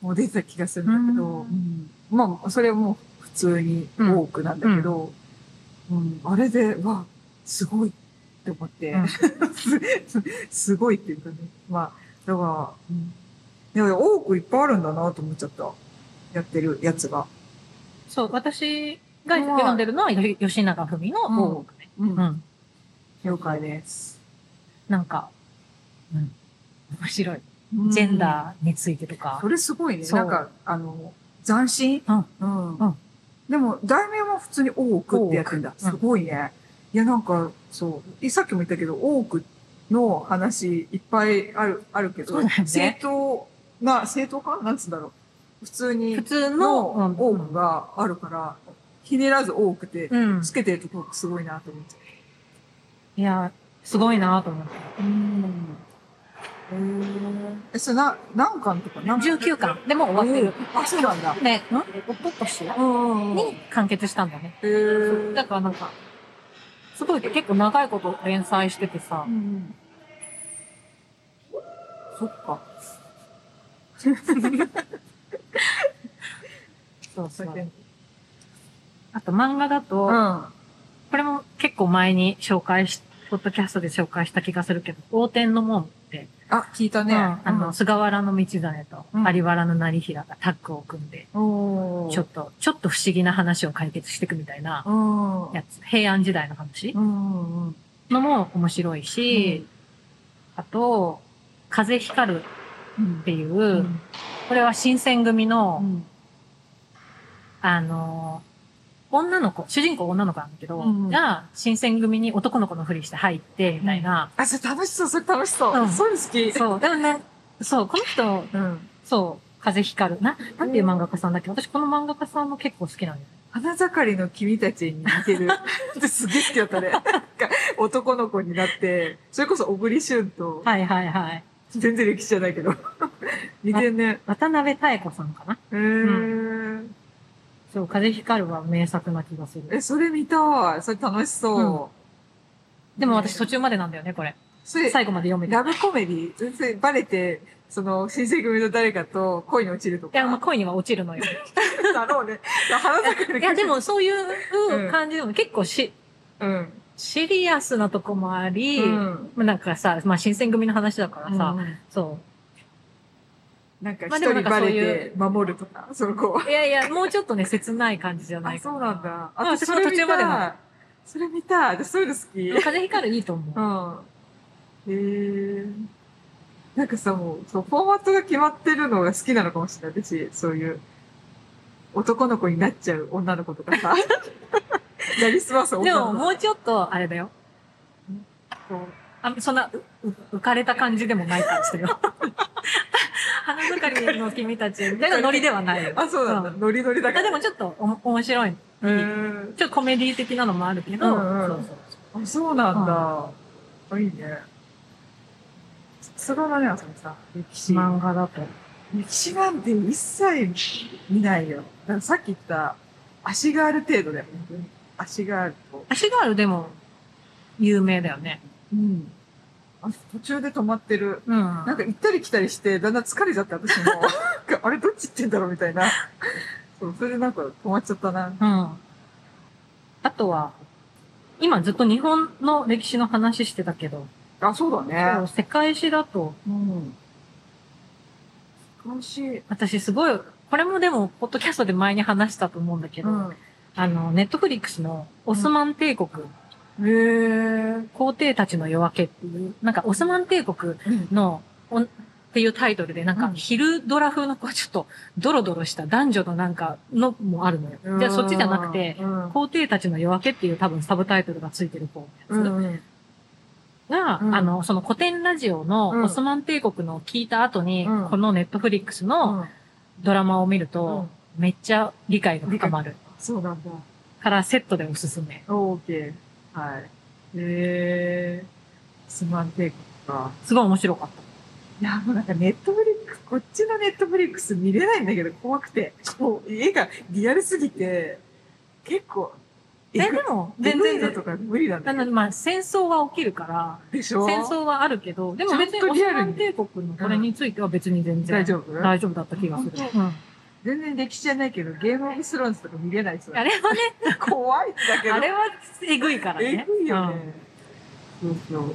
もう出てた気がするんだけど、うん。うん。まあ、それも普通に多くなんだけど、うん。あれで、わ、すごいって思って、うん。す すごいっていうかね。まあ、だから、うん、でも多くいっぱいあるんだなと思っちゃった。やってるやつが。そう、私が読んでるのは、よ吉永文の大奥ね。うんうん。了解です。なんか、うん。面白い。ジェンダーについてとかそ。れすごいね。なんか、あの、斬新？うん。うん。うんでも、題名も普通に大奥ってやってんだ。すごいね。いや、なんか、そう。さっきも言ったけど、大奥の話いっぱいある、あるけど、ね正当な、正当かなんつうんだろう。普通に普通のの、大奥があるから、ひねらず大奥ってうん。つけてるところがすごいなと思って。いや、すごいなと思って。うん。え、それな、何巻とか？何19巻でも終わってる。あ、そうなんだ。で、んおととし？うん。に完結したんだね。へーだからなんか、すごい結構長いこと連載しててさう、ん。そっか。そうそう。あと漫画だと、うん。これも結構前に紹介し、ポッドキャストで紹介した気がするけど、横天の門って、あ、聞いたね。うんあの、菅原道真とうん有原の成平がタッグを組んで、ちょっと、ちょっと不思議な話を解決していくみたいなうん。やつ。平安時代の話のも面白いし、あと、風光るうんっていう、うんこれは新選組の、うんあのー女の子、主人公女の子なんだけど、うんが、新選組に男の子のふりして入って、みたいな。あ、それ楽しそう、それ楽しそうう。んそういうの好き。そう。でもね、そう、この人、うん。そう、風光る。な、なんていう漫画家さんだっけ？私この漫画家さんも結構好きなんだよね。花盛りの君たちに似てる。すげえ好きだったね。男の子になって、それこそ小栗旬と、はいはいはい。全然歴史じゃないけど。似てんね。渡辺妙子さんかな？へー。そう、風光るは名作な気がする。え、それ見たい。それ楽しそう。でも私途中までなんだよね、これ。それ、最後まで読めて。ラブコメディ？全然バレて、その、新選組の誰かと恋に落ちるとか？いや、まあ、恋には落ちるのよ。だろうね。花盛りのいや、でもそういう感じでも結構し、うん。シリアスなとこもあり、うん。まあなんかさ、まあ新選組の話だからさ、うんそなんか一人バレて守るとか、その子。う。いやいや、もうちょっとね、切ない感じじゃないあ、かそうなんだ。まあ私もそれ途中まで見たいそれ見たい。私そういうの好き。風光るいいと思う。うん。へえ。なんかさ、もう、そう、フォーマットが決まってるのが好きなのかもしれない。私、そういう、男の子になっちゃう女の子とかさ。なりすますで女の子。ももうちょっと、あれだよ。こうあそんな、浮かれた感じでもない感じだよ。花盛りの君たちみたいなノリではないよ。あ、そうなんだ。んノリノリだから。あでもちょっとお面白い。ちょっとコメディ的なのもあるけど、そうそうあ、そうなんだ。あ、いいね。さすがだね、あさみさん。歴史。漫画だと。歴史なんて一切見ないよ。さっき言った、足がある程度だよ。足があると。足があるでも、有名だよね。うん。あ途中で止まってる。うん。なんか行ったり来たりして、だんだん疲れちゃって、私も。あれどっち行ってんだろうみたいな。そう、それでなんか止まっちゃったな。うん。あとは、今ずっと日本の歴史の話してたけど、あ、そうだね。世界史だと、うん。楽しい。私すごい、これもでも、ポッドキャストで前に話したと思うんだけど、うん。あの、ネットフリックスのオスマン帝国、へえ。皇帝たちの夜明けっていう、なんかオスマン帝国うん。の、おんっていうタイトルで、なんかうん昼ドラ風のこうちょっとドロドロした男女のなんかのもあるのよ。じゃあそっちじゃなくて、うん、皇帝たちの夜明けっていう多分サブタイトルがついてる方うんのやうん。つが、うんあの、その古典ラジオうんのオスマン帝国の聞いた後に、うんこのネットフリックスのドラマを見ると、めっちゃ理解が深まる。そうなんだ。からセットでおすすめ。オーケー。はい。へえ。スマン帝国か。すごい面白かった。いや、もうなんかネットフリックス、こっちのネットフリックス見れないんだけど怖くて。こう、絵がリアルすぎて、結構、え、えでも、全全然、然のとか無理なんだあの、まあ、戦争は起きるから、でしょ？戦争はあるけど、でも別にオスマン帝国のこれについては別に全然大丈夫？大丈夫だった気がする。本うん全然歴史じゃないけど、ゲームオブスローンズとか見れない人あれはね、怖いんだけど。あれはえぐいからね。えぐいよね。そうそう。う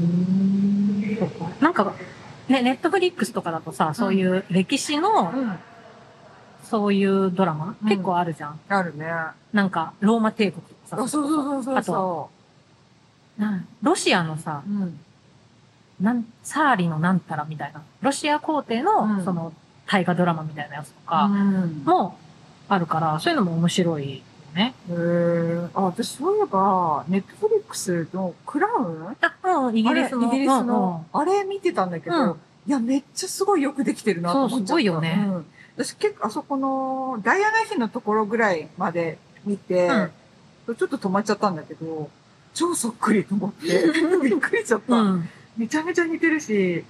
ーん。なんか、ね、ネットフリックスとかだとさ、そういう歴史の、うん。そういうドラマ、うん結構あるじゃん。あるね。あ、なんか、ローマ帝国とかさ、そうそうそうそうあそロシアのさう。、うん。なん、サーリのなんたらみたいな、ロシア皇帝の、うんその、大河ドラマみたいなやつとうかんもあるから、そういうのも面白いよね。へーあ、私そういえば、ネットフリックスのクラウン？あ、うん、イギリスの。あれイギリスの、あれ見てたんだけど、うんいや、めっちゃすごいよくできてるなと思っちゃった。そうすごいよねうん私結構、あそこの、ダイアナ妃のところぐらいまで見て、ちょっと止まっちゃったんだけど、超そっくりと思って、びっくりしちゃった。うん。めちゃめちゃ似てるし、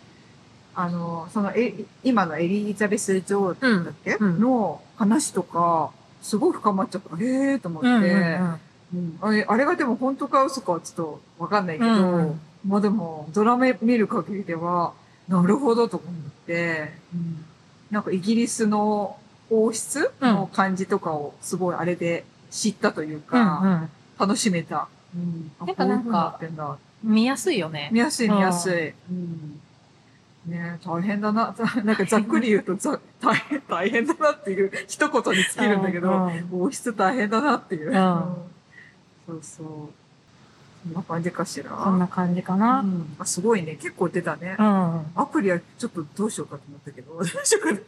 あの、その、え、今のエリザベス女王だっけ、うん。の話とか、すごい深まっちゃった。へえと思って、うんうんうん。うん。あれあれがでも本当か嘘かはちょっとわかんないけど、うんまあでも、ドラマ見る限りでは、なるほどと思って、うん。なんかイギリスの王室の感じとかをすごいあれで知ったといううんか、楽しめた。うん、あやっぱなんかなんだ。うん。見やすいよね。見やすい見やすい。うんね大変だな。なんかざっくり言うと ざ大変、大変だなっていう一言に尽きるんだけど、王室大変だなっていう。んそうそう。そんな感じかしら？そんな感じかな。うんあすごいね。結構出たね。うん。アプリはちょっとどうしようかと思ったけど、どうしようか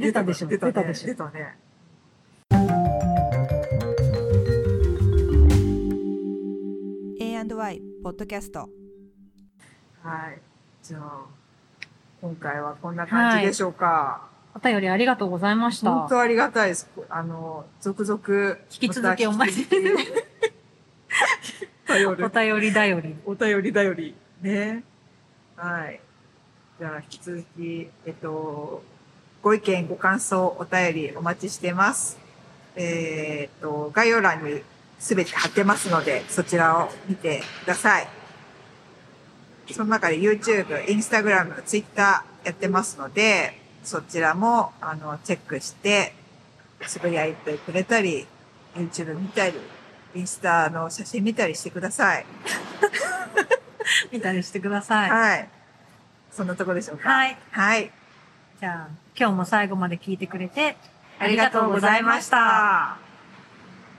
出たでしょ出たね出たでしょ出たね。A&Y ポッドキャストはい。じゃあ、今回はこんな感じでしょうか。お便りありがとうございました。本当ありがたいです。あの、続々。引き続きお待ちまた引き続き頼おる。便り だより。お便りだより。ね。はい。じゃあ、引き続き、えっと、ご意見、ご感想、お便りお待ちしてます。えーっと、概要欄にすべて貼ってますので、そちらを見てください。その中で YouTube、Instagram、Twitter やってますので、そちらも、あの、チェックして、つぶやいてくれたり、YouTube 見たり、インスタの写真見たりしてください。見たりしてください。はい。そんなとこでしょうか？はい。はい。じゃあ、今日も最後まで聞いてくれて、ありがとうございました。